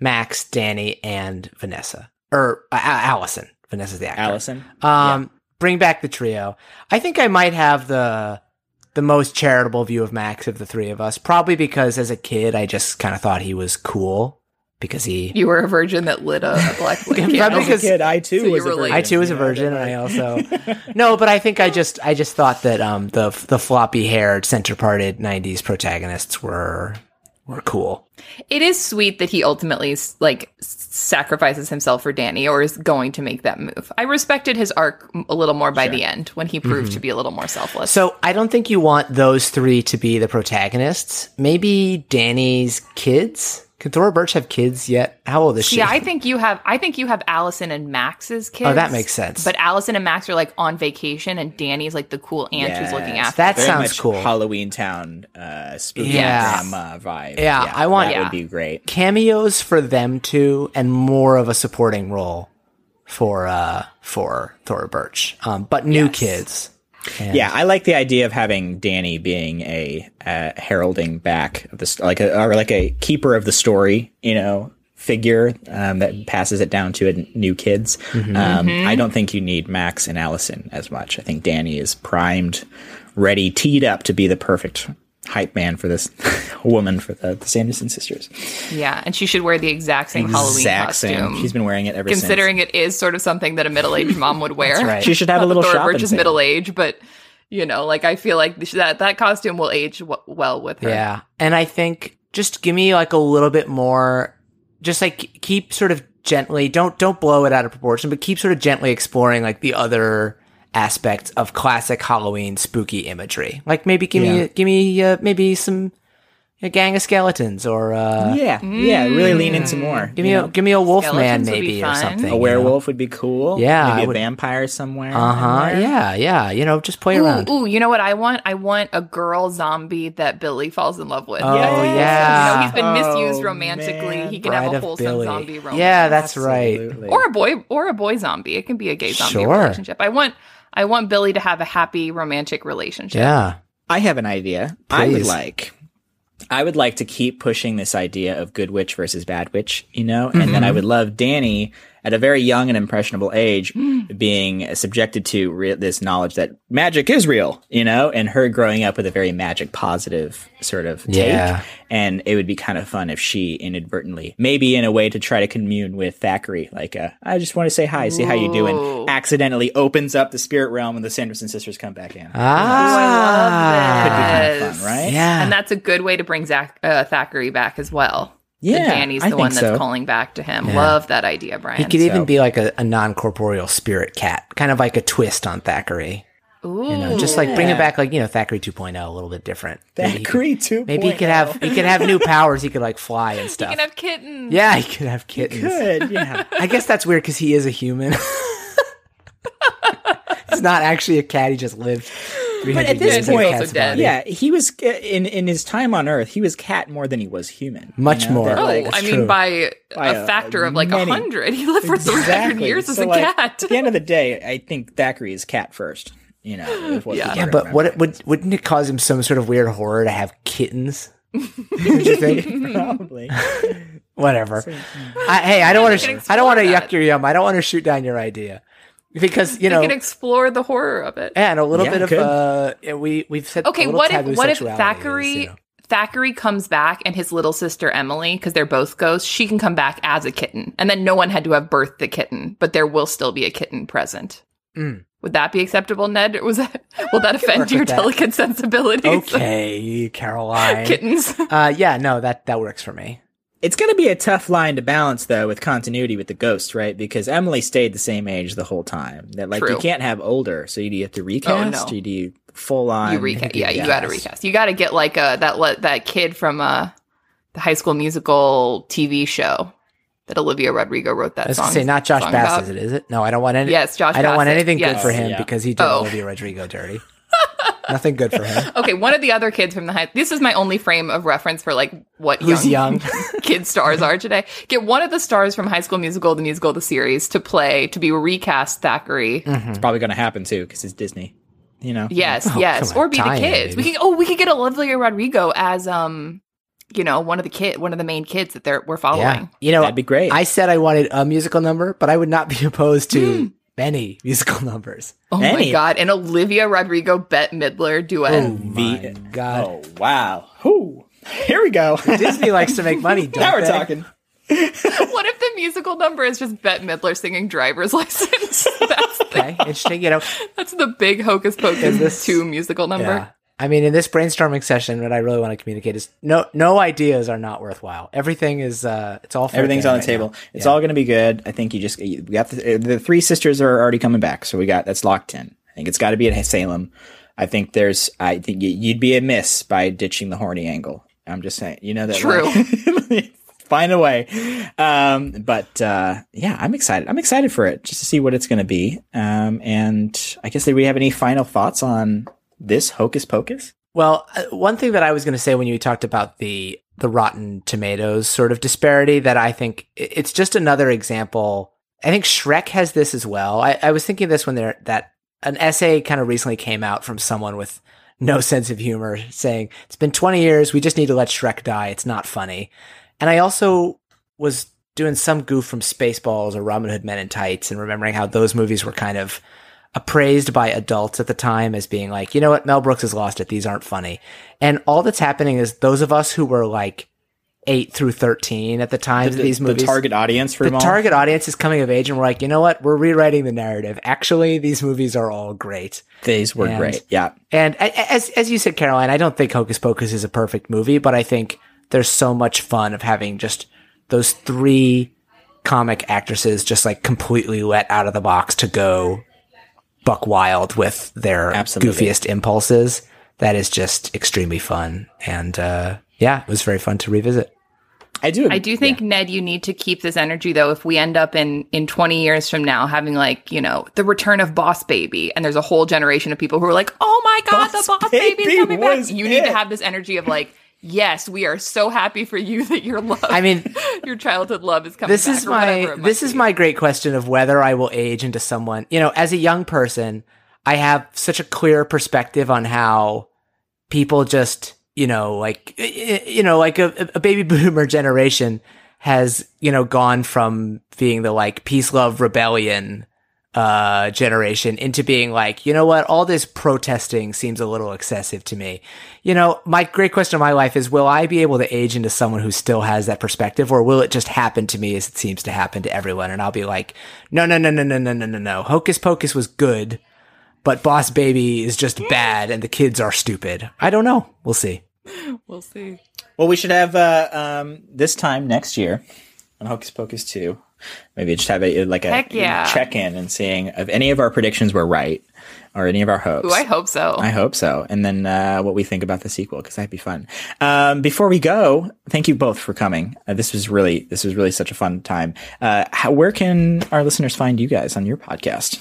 Max, Dani, and Vanessa or uh, Allison. Vanessa's the actor. Allison. Um, bring back the trio. I think I might have the the most charitable view of Max of the three of us, probably because as a kid I just kind of thought he was cool because he You were a virgin that lit a, a black flame. Yeah, As a because- kid, I too So was a virgin. I too was a you know, virgin, and I also no, but I think I just I just thought that um the the floppy haired center parted '90s protagonists were were cool. It is sweet that he ultimately like sacrifices himself for Dani or is going to make that move. I respected his arc a little more by the end when he proved to be a little more selfless. So I don't think you want those three to be the protagonists. Maybe Dani's kids. Can Thora Birch have kids yet? How old is she? Yeah, I think you have. I think you have Allison and Max's kids. Oh, that makes sense. But Allison and Max are like on vacation, and Dani's like the cool aunt who's looking Yes, after. That very sounds much cool. Halloween Town, uh, spooky Yes. grandma vibe. Yeah, I want- that Yeah. Would be great. cameos for them two and more of a supporting role for uh for Thora Birch. Um, but new Yes. kids. Yeah, I like the idea of having Dani being a uh, heralding back of this, like a or like a keeper of the story, you know, figure um, that passes it down to a, new kids. Mm-hmm. Um, I don't think you need Max and Allison as much. I think Dani is primed, ready, teed up to be the perfect hype man for this woman for the, the Sanderson sisters. yeah, and she should wear the exact same Halloween costume. same. She's been wearing it ever since. considering it is sort of something that a middle-aged mom would wear. right. She should have a little Thora shopping Birch is middle age, but you know, like I feel like that that costume will age w- well with her. Yeah. And I think just give me like a little bit more just like keep sort of gently don't don't blow it out of proportion, but keep sort of gently exploring like the other aspects of classic Halloween spooky imagery. Like maybe give me give me uh, maybe some a gang of skeletons or uh Yeah, yeah, really lean into more. give me a give me a wolf man Skeletons would be maybe or something. a you know? werewolf would be cool. Yeah, maybe a would- vampire somewhere. Uh-huh. in. Yeah, yeah. You know, just play Ooh, around. ooh, you know what I want? I want a girl zombie that Billy falls in love with. Oh, Yes. yeah. You know, he's been misused Oh, romantically. man. He can Bride have a of wholesome zombie romance. Yeah, that's right. Or a boy or a boy zombie. It can be a gay zombie Sure. relationship. I want I want Billy to have a happy romantic relationship. Yeah. I have an idea. I would like. I would like to keep pushing this idea of good witch versus bad witch, you know, and then I Mm-hmm. would love Dani at a very young and impressionable age Mm. being subjected to re- this knowledge that magic is real, you know, and her growing up with a very magic positive sort of take. Yeah. And it would be kind of fun if she inadvertently, maybe in a way to try to commune with Thackery, like, uh, I just want to say hi, see how you doing, accidentally opens up the spirit realm and the Sanderson sisters come back in. Ah. Could be kind of fun, right? Yeah. And that's a good way to bring Zach uh, Thackery back as well. Yeah, That Dani's I the one think that's so. calling back to him. Yeah. Love that idea, Brian. He could even be like a, a non corporeal spirit cat, kind of like a twist on Thackery. Ooh. You know, just like bring it back, like you know, Thackery 2.0, a little bit different. Maybe he Thackery too. Oh. Maybe he could have he could have new powers. He could like fly and you stuff. can have kittens. yeah, he could have kittens. Good, yeah. I guess that's weird because he is a human. He's not actually a cat. He just lived. 300 But at this years in point, cat's dead. yeah, he was in in his time on Earth. He was cat more than he was human. you Much know? more. That, Oh, like, I It's mean, by, By a a- factor of like a hundred. He lived for 300 exactly. years as a like, cat. At the end of the day, I think Thackery is cat first. You know, Yeah. Yeah, but remember. what would wouldn't it cause him some sort of weird horror to have kittens? Would you think? probably Whatever. Hmm. I, hey, I don't want to. I don't want to yuck your yum. I don't want to shoot down your idea because you know, we can explore the horror of it. and a little Yeah, bit of good. uh, we we've said. Okay, what if what if sexuality is, Thackery you know. Thackery comes back and his little sister Emily, because they're both ghosts, she can come back as a kitten, and then no one had to have birthed the kitten, but there will still be a kitten present. Mm. Would that be acceptable, Ned? Or was that will that offend your that. delicate sensibilities? Okay, Caroline. Kittens. Uh, yeah, no, that that works for me. It's going to be a tough line to balance, though, with continuity with the ghost, right? Because Emily stayed the same age the whole time. That like you can't have older, so do you have to recast? Oh, no. Or do you full on? you recast. Yeah, you got to recast. You got to get like uh that le- that kid from uh the High School Musical TV show that Olivia Rodrigo wrote that I was song. gonna say not Josh song Bassett, about. is it? No, I don't want any. Yes, Josh I don't want Bassett, anything good for him Yeah. because he did Oh. Olivia Rodrigo dirty. Nothing good for him. Okay, one of the other kids from the high. This is my only frame of reference for like what Who's young? kid stars are today. Get one of the stars from High School Musical, the musical, the series, to play to be recast Thackery. It's probably going to happen too because it's Disney. You know. Yes, Oh, yes, on, or be the tie-in, kids. We baby. could. Oh, we could get Olivia Rodrigo as um, you know, one of the kid, one of the main kids that they're we're following. Yeah, you know, That'd be great. I said I wanted a musical number, but I would not be opposed to many musical numbers. Oh my god! And Olivia Rodrigo Bette Midler duet. Oh, oh my god. Oh wow. Who? Here we go. Disney likes to make money, don't now we're they? talking. What if the musical number is just Bette Midler singing "Driver's License"? that's the, Okay, interesting. You know, that's the big Hocus Pocus Is this- two musical number. yeah. I mean, in this brainstorming session, what I really want to communicate is no, no ideas are not worthwhile. Everything is, uh, it's all fair Everything's on the right table. now. It's Yeah. all going to be good. I think you just we got the, the three sisters are already coming back, so we got that's locked in. I think it's got to be at Salem. I think there's. I think you'd be amiss by ditching the horny angle. I'm just saying. You know that. True. like- find a way. Um, but uh, yeah, I'm excited. I'm excited for it just to see what it's going to be. Um, and I guess do we have any final thoughts on this Hocus Pocus? Well, uh, one thing that I was going to say when you talked about the the Rotten Tomatoes sort of disparity that I think it's just another example. I think Shrek has this as well. I, I was thinking this when there that an essay kind of recently came out from someone with no sense of humor saying it's been 20 years. We just need to let Shrek die. It's not funny. And I also was doing some goof from Spaceballs or Robin Hood Men in Tights and remembering how those movies were kind of appraised by adults at the time as being like, you know what, Mel Brooks has lost it. These aren't funny. And all that's happening is those of us who were like eight through 13 at the time The, of these the movies. target audience for the them all? target audience is coming of age and we're like, you know what? We're rewriting the narrative. Actually, these movies are all great. These were And- great. Yeah. And as as you said, Caroline, I don't think Hocus Pocus is a perfect movie, but I think there's so much fun of having just those three comic actresses just like completely let out of the box to go buck wild with their Absolutely. goofiest impulses. That is just extremely fun. And uh, yeah, it was very fun to revisit. I do. I do think Ned, you need to keep this energy though. If we end up in in twenty years from now having like you know the return of Boss Baby, and there's a whole generation of people who are like, "Oh my god, Boss the Boss Baby Baby is coming back!" was You need to have this energy of like, "Yes, we are so happy for you that your love, I mean, your childhood love is coming." this is my this is be. my great question of whether I will age into someone. You know, as a young person, I have such a clear perspective on how people just, you know, like you know, like a, a baby boomer generation has, you know, gone from being the like peace love rebellion uh generation into being like, you know what, all this protesting seems a little excessive to me. You know, my great question of my life is will I be able to age into someone who still has that perspective or will it just happen to me as it seems to happen to everyone and I'll be like, no, no, no, no, no, no, no, no, no. Hocus Pocus was good, but Boss Baby is just bad and the kids are stupid. I don't know. We'll see. We'll see. Well, we should have uh, um, this time next year on Hocus Pocus 2. Maybe just have a like a yeah. check in and seeing if any of our predictions were right or any of our hopes. Ooh, I hope so. I hope so. And then uh, what we think about the sequel because that'd be fun. Um, before we go, thank you both for coming. Uh, this was really this was really such a fun time. Uh, how, where can our listeners find you guys on your podcast?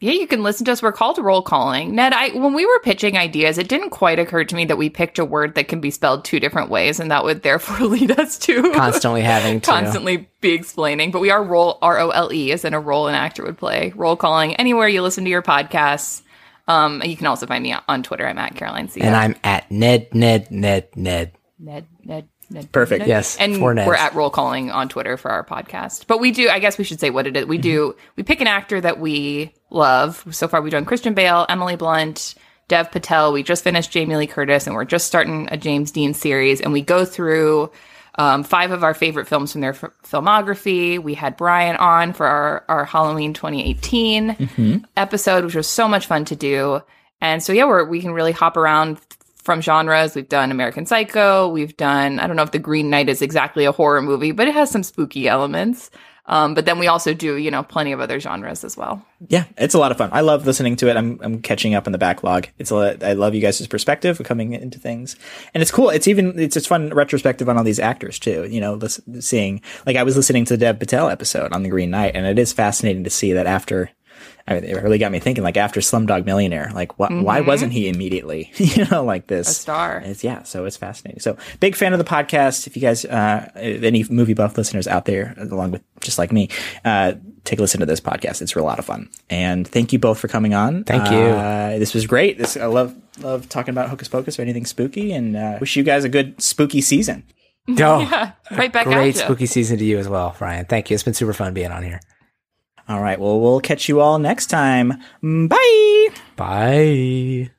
Yeah, you can listen to us. We're called role calling. Ned, I when we were pitching ideas, it didn't quite occur to me that we picked a word that can be spelled two different ways, and that would therefore lead us to Constantly having to constantly be explaining. But we are role R O L E, as in a role an actor would play. Role calling anywhere you listen to your podcasts. Um, you can also find me on Twitter. I'm at Caroline C. and I'm at Ned, Ned, Ned, Ned. Ned, Ned, Ned. Perfect. Yes, And four we're at role calling on Twitter for our podcast. But we do, I guess we should say what it is. We do, we pick an actor that we love. So far, we've done Christian Bale, Emily Blunt, Dev Patel. We just finished Jamie Lee Curtis, and we're just starting a James Dean series. And we go through um, five of our favorite films from their f- filmography. We had Brian on for our, our Halloween 2018 episode, which was so much fun to do. And so, yeah, we're, we can really hop around from genres. We've done American Psycho. We've done, I don't know if The Green Knight is exactly a horror movie, but it has some spooky elements. Um, but then we also do, you know, plenty of other genres as well. Yeah, it's a lot of fun. I love listening to it. I'm I'm catching up on the backlog. It's a I love you guys' perspective coming into things, and it's cool. It's even it's just fun retrospective on all these actors too. You know, seeing like I was listening to the Dev Patel episode on the Green Knight, and it is fascinating to see that after. I mean, it really got me thinking. Like after Slumdog Millionaire, like wh- why wasn't he immediately, you know, like this A star. It's, yeah, so it's fascinating. So big fan of the podcast. If you guys, uh, any movie buff listeners out there, along with just like me, uh, take a listen to this podcast. It's a lot of fun. And thank you both for coming on. Thank you. Uh, this was great. This I love love talking about Hocus Pocus or anything spooky, and uh, wish you guys a good spooky season. Oh, Right back great at you. spooky season to you as well, Ryan. Thank you. It's been super fun being on here. All right. Well, we'll catch you all next time. Bye. Bye.